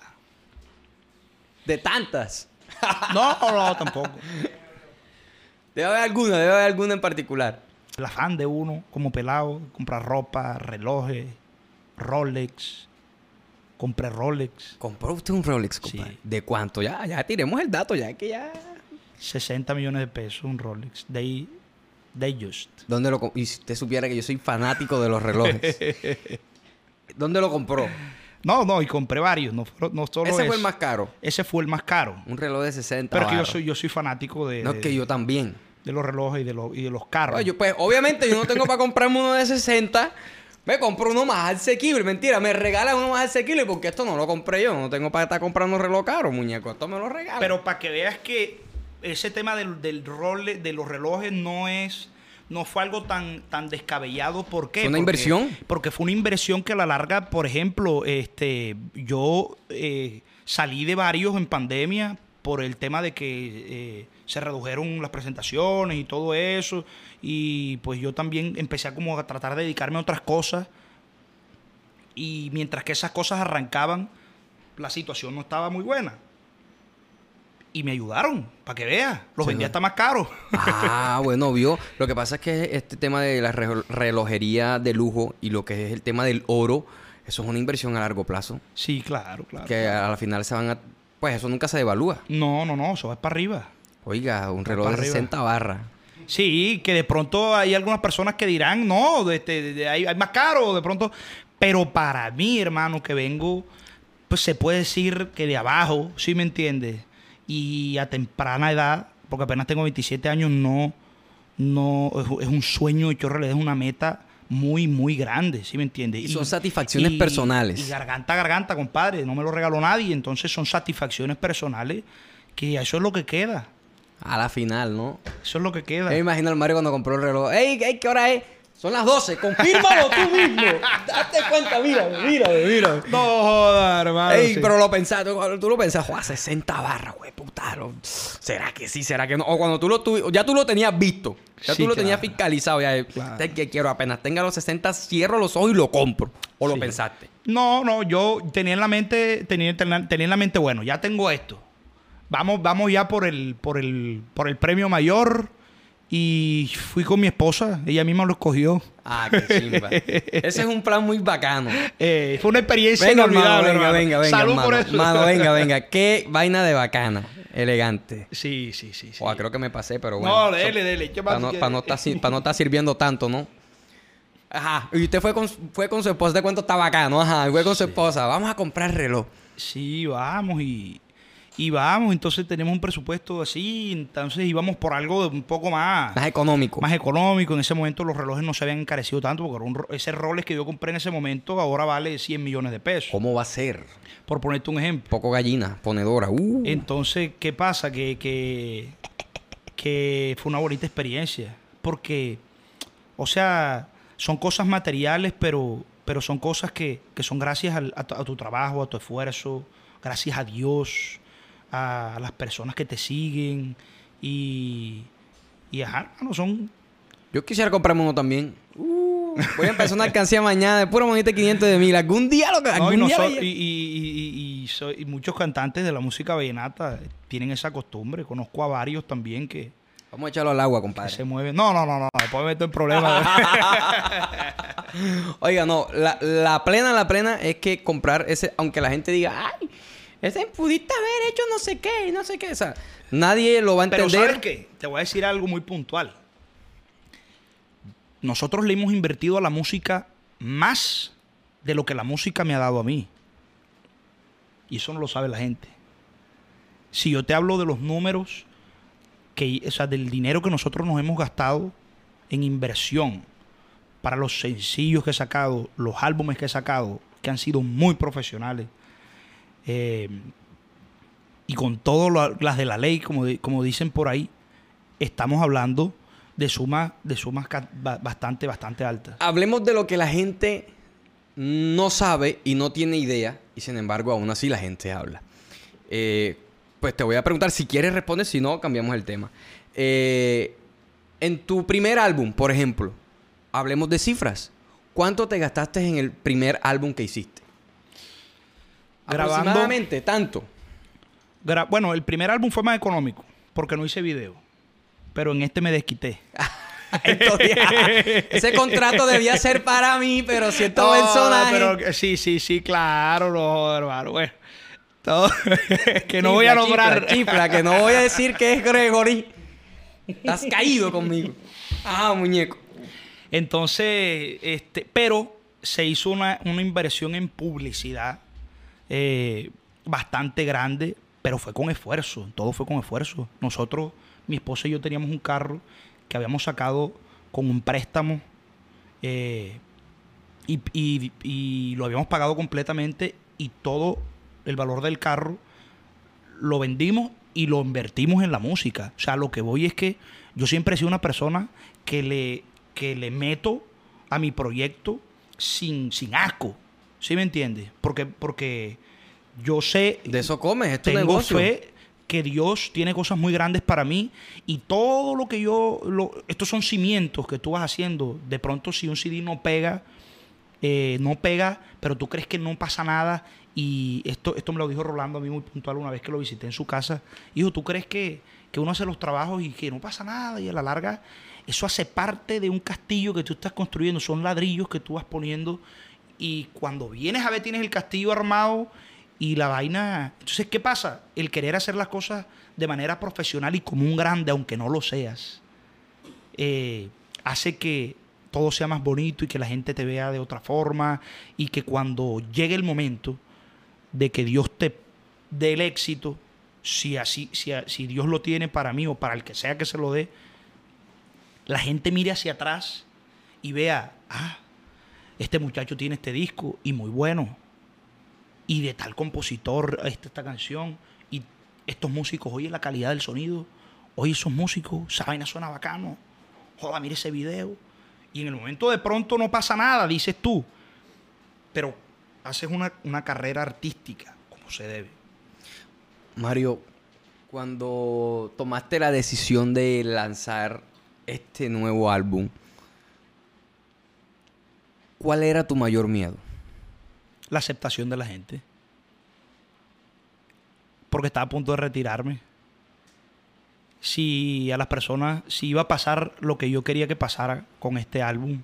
De tantas. No, no, tampoco. Debe haber alguna, debe haber alguna en particular. El afán de uno, como pelado, comprar ropa, relojes, Rolex. Compré Rolex, ¿Compró usted un Rolex, compadre? Sí. ¿De cuánto? Ya, ya tiremos el dato, ya que ya... 60 millones de pesos, un Rolex. They, they just. ¿Dónde lo Y si usted supiera que yo soy fanático de los relojes. ¿Dónde lo compró? No, no, y compré varios. No, no solo Ese fue eso. el más caro. Ese fue el más caro. Un reloj de 60 Pero es que yo barras. soy, yo soy fanático de, No, es de- que yo también. De los relojes y de, los, y de los carros. Oye, pues, obviamente yo no tengo para comprarme uno de 60. Me compro uno más asequible. Mentira, me regalan uno más asequible porque esto no lo compré yo. No tengo para estar comprando un reloj caro, muñeco. Esto me lo regalan. Pero para que veas que ese tema del, del role, de los relojes no es no fue algo tan tan descabellado ¿por qué? Fue una Porque- inversión. porque fue una inversión que a la larga por ejemplo este yo eh, salí de varios en pandemia por el tema de que eh, se redujeron las presentaciones y todo eso y pues yo también empecé a como a tratar de dedicarme a otras cosas y mientras que esas cosas arrancaban la situación no estaba muy buena y me ayudaron, para que veas. Los Sí, vendía hasta más caros. Ah, bueno, vio. Lo que pasa es que este tema de la re- relojería de lujo y lo que es el tema del oro, eso es una inversión a largo plazo. Sí, claro, claro. Que a la final se van a... Pues eso nunca se devalúa. No, no, no, eso va para arriba. Oiga, un reloj de para arriba. 60 barras. Sí, que de pronto hay algunas personas que dirán, no, este, de- de- hay, hay más caro, de pronto. Pero para mí, hermano, que vengo, pues se puede decir que de abajo, ¿sí me entiendes? Y a temprana edad, porque apenas tengo 27 años, no, no, es, es un sueño hecho realidad, es una meta muy, muy grande, ¿sí me entiendes? Y son satisfacciones personales. Y garganta a garganta, compadre, no me lo regaló nadie, entonces son satisfacciones personales que eso es lo que queda, A la final, ¿no? eso es lo que queda. Yo me imagino al Mario cuando compró el reloj. ¡Ey, ey, qué hora es! Son las 12. Confírmalo tú mismo. Date cuenta, mírame, mírame, mírame. No jodas, hermano. Ey, sí. pero lo pensaste, tú, tú lo pensás, Juan, 60 barras, güey, puta. lo- ¿Será que sí? ¿Será que no? O cuando tú lo tuvi- ya tú lo tenías visto. Ya Sí, tú lo tenías claro. fiscalizado. Ya, Claro. "Este que quiero apenas tenga los 60, cierro los ojos y lo compro. ¿O lo pensaste? No, no, yo tenía en la mente, tenía, tenía en la mente, bueno, ya tengo esto. Vamos, vamos ya por el, por el, por el premio mayor. Y fui con mi esposa, ella misma lo escogió. Ah, qué chimba. Ese es un plan muy bacano. Eh, fue una experiencia Venga, inolvidable. venga, hermano. venga, venga, Salud hermano. por eso. Mano, venga, venga. Qué vaina de bacana. Elegante. Sí, sí, sí. sí. Creo que me pasé, pero bueno. no, dele, dele. ¿Qué más Para no, pa' no estar, pa' no sirviendo tanto, ¿no? Ajá. Y usted fue con, fue con su esposa. ¿De cuánto está bacano? Ajá. Fue con su esposa. Vamos a comprar reloj. Sí, vamos y, Y vamos, entonces tenemos un presupuesto así, entonces íbamos por algo un poco más, Más económico. más económico. En ese momento los relojes no se habían encarecido tanto, porque un ese Rolex que yo compré en ese momento ahora vale 100 millones de pesos. ¿Cómo va a ser? Por ponerte un ejemplo. Poco gallina, ponedora. Uh. Entonces, ¿qué pasa? Que, que, que fue una bonita experiencia. Porque, o sea, son cosas materiales, pero, pero son cosas que, que son gracias al- a, tu, a tu trabajo, a tu esfuerzo, gracias a Dios, a, las personas que te siguen. Y, y ajá, no son... Yo quisiera comprarme uno también. Uh, voy a empezar una alcancía mañana de puro monito de 500 de mil. Algún día lo que. No, Algún y, día vaya. y- y- y- muchos cantantes de la música vallenata tienen esa costumbre. Conozco a varios también que, Vamos a echarlo al agua, que compadre. se mueven. No, no, no, no. Después me meto en problemas. Oiga, no, la, la plena, la plena es que comprar ese, aunque la gente diga, ay, ese pudiste haber hecho no sé qué, no sé qué. O sea, nadie lo va a Pero entender. ¿sabes qué? Te voy a decir algo muy puntual. Nosotros le hemos invertido a la música más de lo que la música me ha dado a mí. Y eso no lo sabe la gente. Si yo te hablo de los números, que, o sea, del dinero que nosotros nos hemos gastado en inversión para los sencillos que he sacado, los álbumes que he sacado, que han sido muy profesionales, eh, y con todas las de la ley, como, di- como dicen por ahí, estamos hablando de sumas de sumas bastante, bastante altas. Hablemos de lo que la gente no sabe y no tiene idea, y sin embargo, aún así la gente habla. Eh, pues te voy a preguntar si quieres responder, si no, cambiamos el tema. Eh, en tu primer álbum, por ejemplo, hablemos de cifras. ¿Cuánto te gastaste en el primer álbum que hiciste? Grabando- Aproximadamente, tanto. Gra- bueno, el primer álbum fue más económico, porque no hice video. Pero en este me desquité. Entonces, ese contrato debía ser para mí, pero siento No, personaje. pero sí, sí, sí, claro, no, hermano. Bueno, todo- que no voy a nombrar. Chifla, chifla, que no voy a decir que es Gregory. Estás caído conmigo. Ah, muñeco. Entonces, este, pero se hizo una, una inversión en publicidad eh, bastante grande, pero fue con esfuerzo, todo fue con esfuerzo. Nosotros, mi esposa y yo teníamos un carro que habíamos sacado con un préstamo eh, y, y- lo habíamos pagado completamente y todo el valor del carro lo vendimos y lo invertimos en la música. O sea, lo que voy es que yo siempre he sido una persona que le, que le meto a mi proyecto sin, sin asco. ¿Sí me entiendes? Porque, porque yo sé, De eso comes, es tu tengo negocio. fe que Dios tiene cosas muy grandes para mí y todo lo que yo, lo- estos son cimientos que tú vas haciendo. De pronto si un CD no pega, eh, no pega, pero tú crees que no pasa nada. Y esto, esto me lo dijo Rolando a mí muy puntual una vez que lo visité en su casa. Hijo, ¿tú crees que, que uno hace los trabajos y que no pasa nada? Y a la larga, eso hace parte de un castillo que tú estás construyendo. Son ladrillos que tú vas poniendo. Y cuando vienes a ver, tienes el castillo armado y la vaina. Entonces, ¿qué pasa? El querer hacer las cosas de manera profesional y como un grande, aunque no lo seas, eh, hace que todo sea más bonito y que la gente te vea de otra forma y que cuando llegue el momento de que Dios te dé el éxito, si así, si, si Dios lo tiene para mí o para el que sea que se lo dé, la gente mire hacia atrás y vea, ah, este muchacho tiene este disco y muy bueno. Y de tal compositor esta, esta canción. Y estos músicos, oye la calidad del sonido. Oye esos músicos, esa vaina suena bacano. Joda, mire ese video. Y en el momento de pronto no pasa nada, dices tú. Pero haces una, una carrera artística como se debe. Mario, cuando tomaste la decisión de lanzar este nuevo álbum, ¿cuál era tu mayor miedo? La aceptación de la gente. Porque estaba a punto de retirarme. Si a las personas, si iba a pasar lo que yo quería que pasara con este álbum,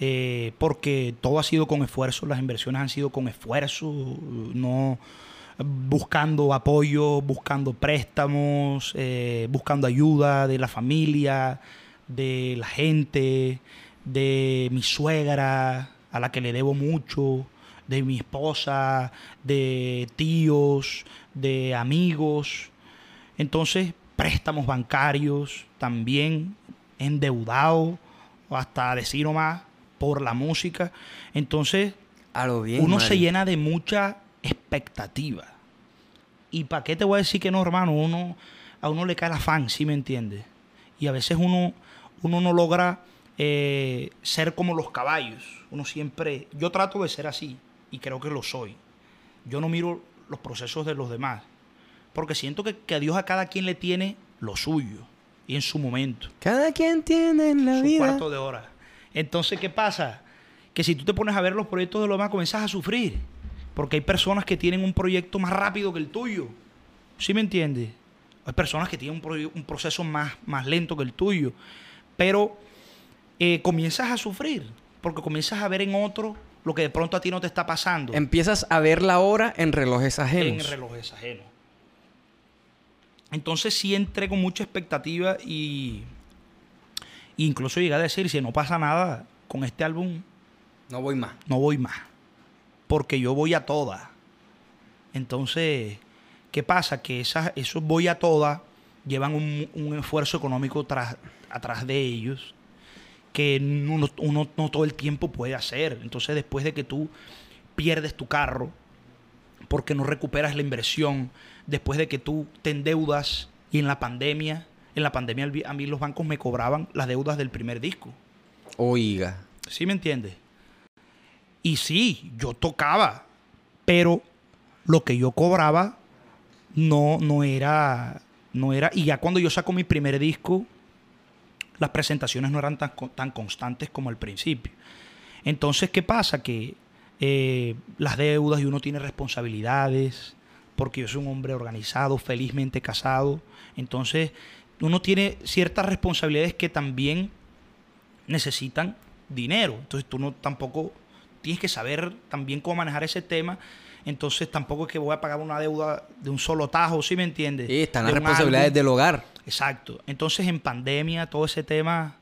eh, porque todo ha sido con esfuerzo, las inversiones han sido con esfuerzo, no buscando apoyo, buscando préstamos, eh, buscando ayuda de la familia, de la gente, de mi suegra, a la que le debo mucho, de mi esposa, de tíos, de amigos. Entonces, préstamos bancarios, también endeudado, hasta decir más, por la música. Entonces, A lo bien. uno se llena de mucha expectativa. ¿Y para qué te voy a decir que no, hermano? Uno, a uno le cae el afán, ¿sí me entiendes? Y a veces uno, uno no logra eh, ser como los caballos. Uno siempre, yo trato de ser así y creo que lo soy. Yo no miro los procesos de los demás, porque siento que, que a Dios a cada quien le tiene lo suyo y en su momento Cada quien tiene en la su vida. cuarto de hora. Entonces, ¿qué pasa? Que si tú te pones a ver los proyectos de los demás, comenzas a sufrir. Porque hay personas que tienen un proyecto más rápido que el tuyo. ¿Sí me entiendes? Hay personas que tienen un, un proceso más, más lento que el tuyo. Pero eh, comienzas a sufrir. Porque comienzas a ver en otro lo que de pronto a ti no te está pasando. Empiezas a ver la hora en relojes ajenos. En relojes ajenos. Entonces sí entré con mucha expectativa y incluso llegué a decir, si no pasa nada con este álbum, No voy más. no voy más. Porque yo voy a todas. Entonces, ¿qué pasa? Que esas, esos voy a todas llevan un, un esfuerzo económico tras, atrás de ellos que uno, uno no todo el tiempo puede hacer. Entonces, después de que tú pierdes tu carro porque no recuperas la inversión, después de que tú te endeudas y en la pandemia, en la pandemia a mí los bancos me cobraban las deudas del primer disco. Oiga. ¿Sí me entiendes? Y sí, yo tocaba, pero lo que yo cobraba no, no era, no era, y ya cuando yo saco mi primer disco, las presentaciones no eran tan, tan constantes como al principio. Entonces, ¿qué pasa? Que eh, las deudas y uno tiene responsabilidades, porque yo soy un hombre organizado, felizmente casado, entonces uno tiene ciertas responsabilidades que también necesitan dinero. Entonces tú no tampoco tienes que saber también cómo manejar ese tema. Entonces tampoco es que voy a pagar una deuda de un solo tajo, ¿sí me entiendes? Sí, están las responsabilidades del hogar. Exacto. Entonces en pandemia todo ese tema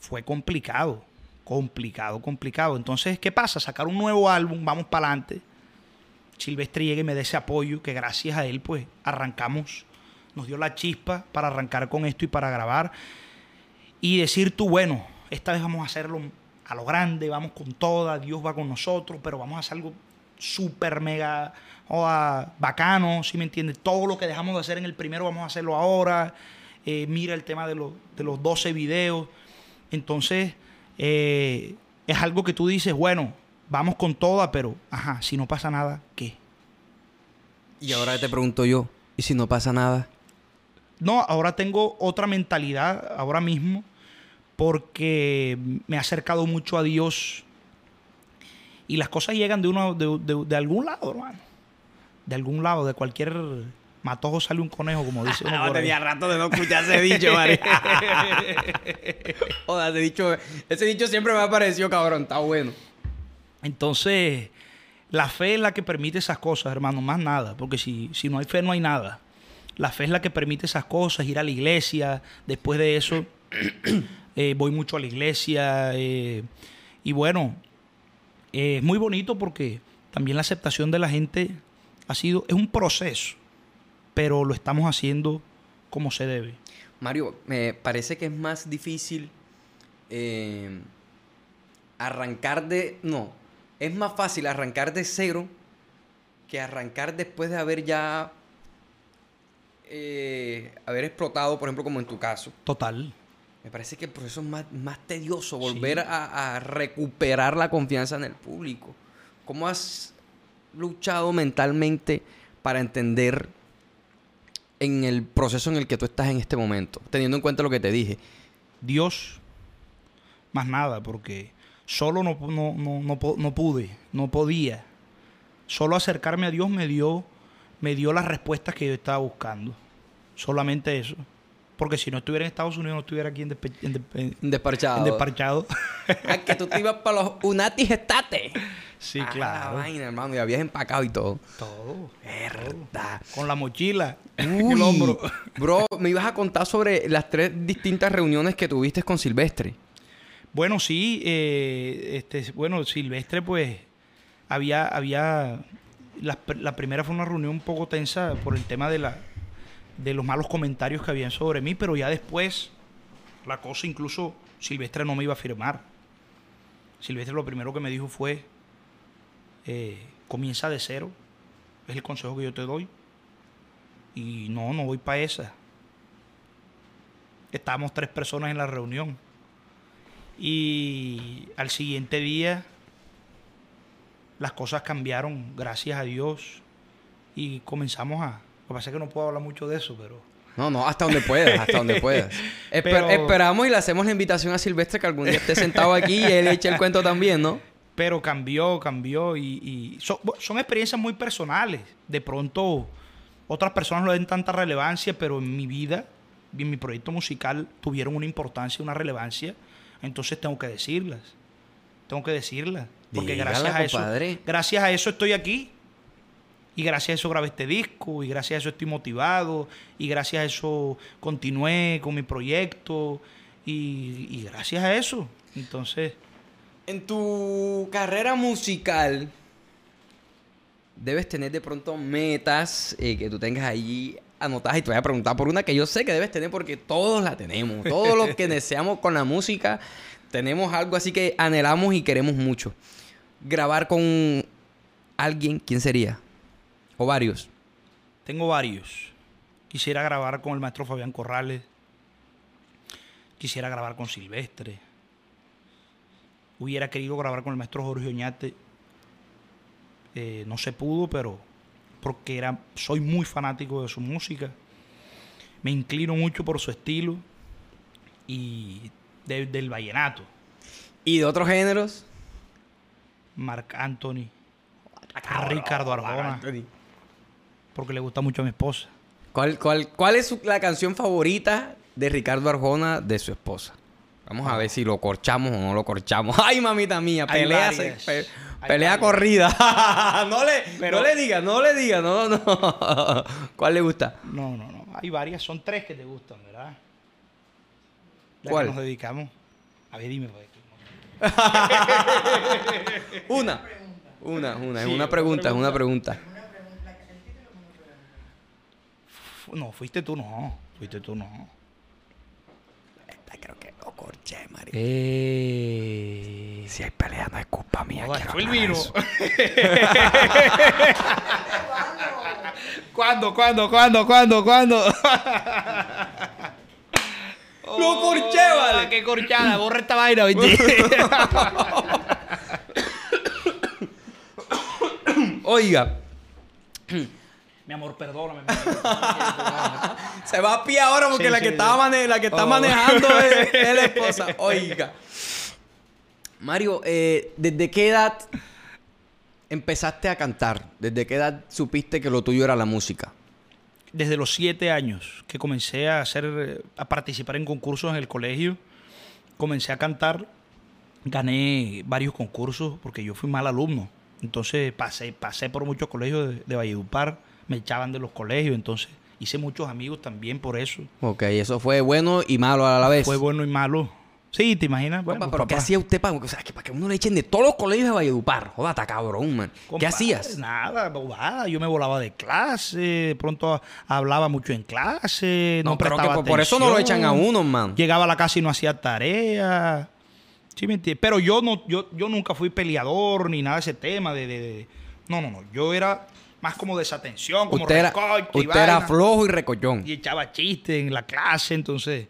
fue complicado, complicado, complicado. Entonces, ¿qué pasa? Sacar un nuevo álbum, vamos para adelante. Silvestre llega y me da ese apoyo que gracias a él pues arrancamos, nos dio la chispa para arrancar con esto y para grabar y decir tú, bueno, esta vez vamos a hacerlo a lo grande, vamos con toda, Dios va con nosotros, pero vamos a hacer algo súper mega joda, bacano, ¿sí me entiendes? Todo lo que dejamos de hacer en el primero vamos a hacerlo ahora. Eh, mira el tema de, los- de los 12 videos. Entonces, eh, es algo que tú dices, bueno, vamos con toda, pero, ajá, si no pasa nada, ¿qué? Y ahora te pregunto yo, ¿y si no pasa nada? No, ahora tengo otra mentalidad, ahora mismo, porque me he acercado mucho a Dios y las cosas llegan de, uno, de, de- de algún lado, hermano. De algún lado, de cualquier matojo sale un conejo, como dice uno por ahí. rato de no escuchar ese dicho, Mario. Joder, ese dicho, ese dicho siempre me ha parecido cabrón, está bueno. Entonces, la fe es la que permite esas cosas, hermano, más nada, porque si, si no hay fe no hay nada. La fe es la que permite esas cosas, ir a la iglesia, después de eso eh, voy mucho a la iglesia eh, y bueno, eh, es muy bonito porque también la aceptación de la gente ha sido, es un proceso, pero lo estamos haciendo como se debe. Mario, me parece que es más difícil eh, arrancar de... No, es más fácil arrancar de cero que arrancar después de haber ya... eh, haber explotado, por ejemplo, como en tu caso. Total. Me parece que el proceso es más, más tedioso, volver a, a recuperar la confianza en el público. ¿Cómo has luchado mentalmente para entender en el proceso en el que tú estás en este momento? Teniendo en cuenta lo que te dije. Dios, más nada, porque solo no, no, no, no, pude, no podía. Solo acercarme a Dios me dio, me dio las respuestas que yo estaba buscando. Solamente eso. Porque si no estuviera en Estados Unidos, no estuviera aquí en, Despe- en Despe- en Desparchado. Desparchado. Ah, que tú te ibas para los Unatis Estate. sí, Ah, la claro. vaina, hermano. Y habías empacado y todo. Todo. Verdad. Con la mochila Uy, el hombro. Bro, me ibas a contar sobre las tres distintas reuniones que tuviste con Silvestre. Bueno, sí, eh, este, bueno, Silvestre, pues, había, había, la, la primera fue una reunión un poco tensa por el tema de la, de los malos comentarios que habían sobre mí, pero ya después la cosa incluso Silvestre no me iba a firmar. Silvestre lo primero que me dijo fue, eh, comienza de cero, es el consejo que yo te doy. Y no, no voy para esa. Estábamos tres personas en la reunión. Y al siguiente día las cosas cambiaron, gracias a Dios. Y comenzamos a... Lo que pasa es que no puedo hablar mucho de eso, pero... No, no, hasta donde puedas, hasta donde puedas. Esper- Pero- Esperamos y le hacemos la invitación a Silvestre que algún día esté sentado aquí y él eche el cuento también, ¿no? Pero cambió, cambió y, y son, son experiencias muy personales. De pronto otras personas no le den tanta relevancia, pero en mi vida y en mi proyecto musical tuvieron una importancia, una relevancia. Entonces tengo que decirlas. Tengo que decirlas. Porque Dígala, gracias a eso, compadre. gracias a eso estoy aquí. Y gracias a eso grabé este disco, y gracias a eso estoy motivado, y gracias a eso continué con mi proyecto, y, y gracias a eso. Entonces, En tu carrera musical, debes tener de pronto metas eh, que tú tengas ahí anotadas y te voy a preguntar por una que yo sé que debes tener porque todos la tenemos. Todos los que deseamos con la música tenemos algo así que anhelamos y queremos mucho. Grabar con alguien, ¿quién sería? O varios. Tengo varios. Quisiera grabar con el maestro Fabián Corrales. Quisiera grabar con Silvestre. Hubiera querido grabar con el maestro Jorge Oñate. Eh, no se pudo, pero porque era, soy muy fanático de su música. Me inclino mucho por su estilo y de- del vallenato. ¿Y de otros géneros? Marc Anthony, Ricardo Arjona, porque le gusta mucho a mi esposa. ¿Cuál, cuál, cuál es su- la canción favorita de Ricardo Arjona de su esposa? Vamos a ver si lo corchamos o no lo corchamos. ¡Ay, mamita mía! Pelea, se- pe- pelea corrida. no, le, Pero- no le diga, no le diga, no, no. ¿Cuál le gusta? No, no, no. Hay varias, son tres que te gustan, ¿verdad? Ya ¿Cuál? que nos dedicamos. A ver, dime. pues. Una. Una, una, es Sí, una pregunta, es una pregunta. No, fuiste tú, no. Fuiste tú, no. Esta creo que lo corché, Mario. Eh... Si hay pelea, no es culpa mía. Joder, fue el vino. ¿Cuándo, cuándo, cuándo, cuándo, cuándo? Lo corché, vale. Oh, ¡Qué corchada! Borra esta vaina, ¿viste? Oiga, Mi amor, perdóname. se va a pie ahora porque Sí, la, sí, que sí. estaba mane- la que está Oh. manejando es, es la esposa. Oiga. Mario, eh, ¿desde qué edad empezaste a cantar? ¿Desde qué edad supiste que lo tuyo era la música? Desde los siete años que comencé a hacer, a participar en concursos en el colegio, comencé a cantar, gané varios concursos porque yo fui mal alumno. Entonces pasé, pasé por muchos colegios de, de Valledupar, me echaban de los colegios, entonces hice muchos amigos también por eso. Ok, eso fue bueno y malo a la vez. Fue bueno y malo. Sí, ¿te imaginas? Bueno, Compa, pues, pero ¿qué hacía usted para, o sea, que para que uno le echen de todos los colegios de Valledupar? Joda, está cabrón, man. ¿Qué hacías? Nada, bobada. Yo me volaba de clase, de pronto hablaba mucho en clase, no, No, creo que por, por eso no lo echan a uno, man. Llegaba a la casa y no hacía tarea. ¿Sí me entiendes? Pero yo no, yo, yo nunca fui peleador ni nada de ese tema de, de- de- No, no, no. Yo era más como desatención, como Usted era, y era flojo y recollón. y echaba chistes en la clase, entonces.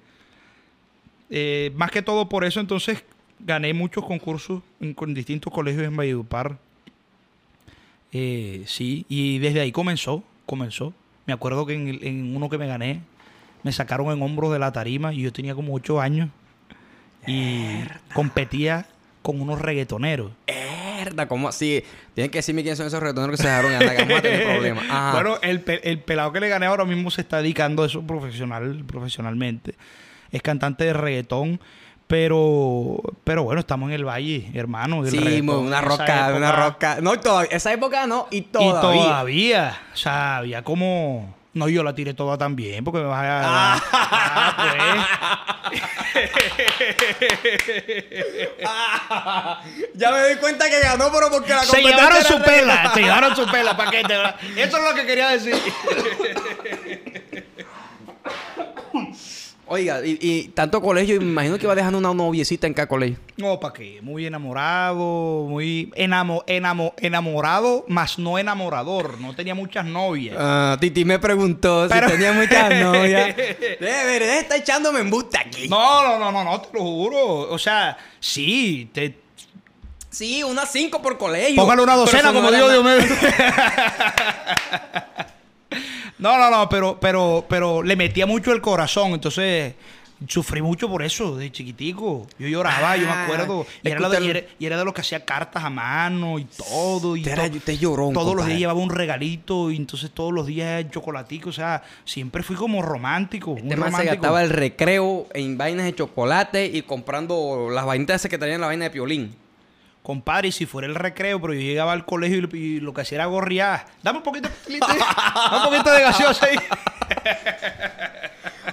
eh, más que todo por eso, entonces gané muchos concursos en, con distintos colegios en Valledupar. Eh, sí, y desde ahí comenzó, comenzó. Me acuerdo que en, uno que me gané, me sacaron en hombros de la tarima y yo tenía como ocho años y competía con unos reggaetoneros. Mierda, ¿cómo así? Tienen que decirme quiénes son esos reggaetoneros que se dejaron y anda, que vamos a tener problemas. Ajá. Bueno, el, pe- el pelado que le gané ahora mismo se está dedicando a eso profesional, profesionalmente. Es cantante de reggaetón, pero, pero bueno, estamos en el valle, hermano. del sí, reggaetón una roca, una roca. No, todavía, esa época no, y Y todavía. todavía, o sea, había como... No, yo la tiré toda también, porque me vas a... Ah. Ah, pues. ya me doy cuenta que ganó, pero porque la Se llevaron su pela, se llevaron su pela, paquete. Eso es lo que quería decir. Oiga, y, y tanto colegio, imagino que iba dejando una noviecita en cada colegio. No, ¿para qué? Muy enamorado, muy enamo, enamo- enamorado, más no enamorador. No tenía muchas novias. Ah, Titi me preguntó Pero- si tenía muchas novias. Debe ver, está echándome embuste aquí. No, no, no, no, no, te lo juro. O sea, sí, te, Sí, unas cinco por colegio. Póngale una docena, como digo nada. Diomedes. no, no, no, pero, pero, pero le metía mucho el corazón, entonces sufrí mucho por eso, de chiquitico. Yo lloraba, yo me Ah, acuerdo. Y era, de, y era- y era de los que hacía cartas a mano y todo. Y Usted era- usted llorón, Todos los días llevaba un regalito y entonces todos los días chocolatico. O sea, siempre fui como romántico. Este man se gastaba el recreo en vainas de chocolate y comprando las vainitas que traían la vaina de piolín. Compadre, y si fuera el recreo, pero yo llegaba al colegio y, y lo que hacía era gorrear. Dame un poquito de. Dame un poquito de gaseosa ahí.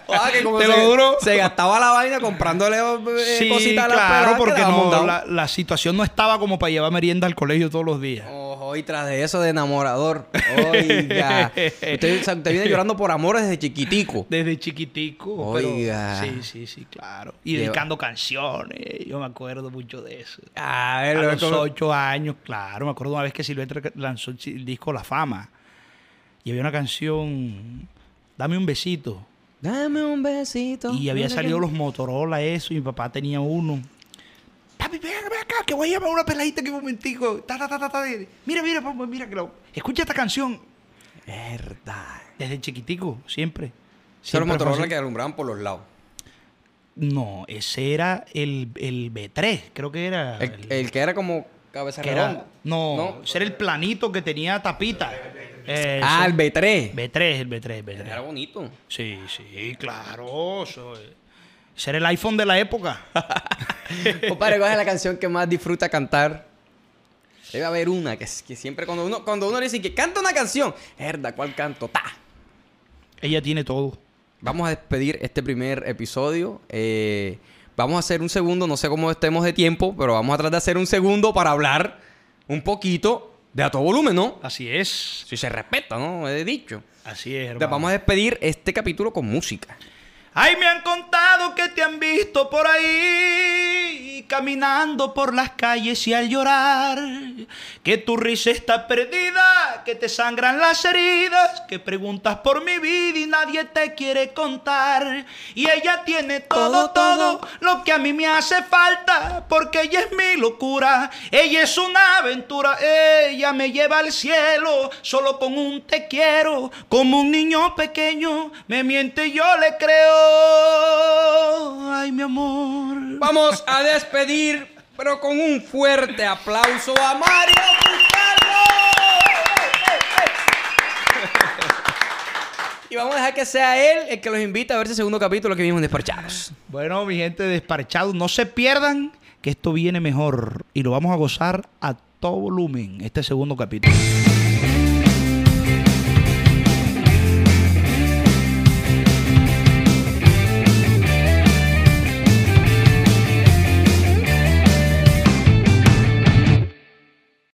Ah, que como Te se, lo juro. se gastaba la vaina comprándole eh, Sí, cositas a la claro, porque no, la, la situación no estaba como para llevar merienda al colegio todos los días. Ojo, y tras de eso de enamorador. Oiga. usted, o sea, usted viene llorando por amores desde chiquitico. Desde chiquitico. pero- Oiga. sí, sí, sí, claro. Y dedicando canciones. Yo me acuerdo mucho de eso. A A los ocho años, claro. Me acuerdo una vez que Silvestre lanzó el disco La Fama. Y había una canción, Dame un besito. Dame un besito. Y había salido los Motorola, eso, y mi papá tenía uno. Papi, ven, acá, que voy a llamar a una peladita que un momentico. Ta, ta, ta, ta, ta. Mira, mira, papá, mira, que lo... escucha esta canción. Verdad. Desde chiquitico, siempre. Son los Motorola que alumbraban por los lados. No, ese era el, el B3, creo que era. El, el- el que era como cabeza que era- redonda. no, ese era el planito que tenía tapita. Eh, Ah, el B3. B3, el B3, el B3. Era bonito. Sí, sí, claro. Eso, era el iPhone de la época. Compadre, ¿cuál es la canción que más disfruta cantar? Debe haber una que, que siempre cuando uno, cuando uno le dice que canta una canción, herda, ¿cuál canto? ¡Ta! Ella tiene todo. Vamos a despedir este primer episodio. Eh, vamos a hacer un segundo, no sé cómo estemos de tiempo, pero vamos a tratar de hacer un segundo para hablar un poquito de a todo volumen, ¿no? Así es. Si se respeta, ¿no? He dicho. Así es, Entonces, hermano. vamos a despedir este capítulo con música. Ay, me han contado que te han visto por ahí, caminando por las calles y al llorar, que tu risa está perdida, que te sangran las heridas, que preguntas por mi vida y nadie te quiere contar. Y ella tiene todo, Todo, todo, lo que a mí me hace falta, porque ella es mi locura, ella es una aventura, ella me lleva al cielo, solo con un te quiero, como un niño pequeño, me miente y yo le creo. Ay, mi amor. Vamos a despedir, pero con un fuerte aplauso a Mario Bucardo. Y vamos a dejar que sea él el que los invite a ver ese segundo capítulo que vimos en Despachados. Bueno, mi gente desparchado, no se pierdan que esto viene mejor y lo vamos a gozar a todo volumen este segundo capítulo.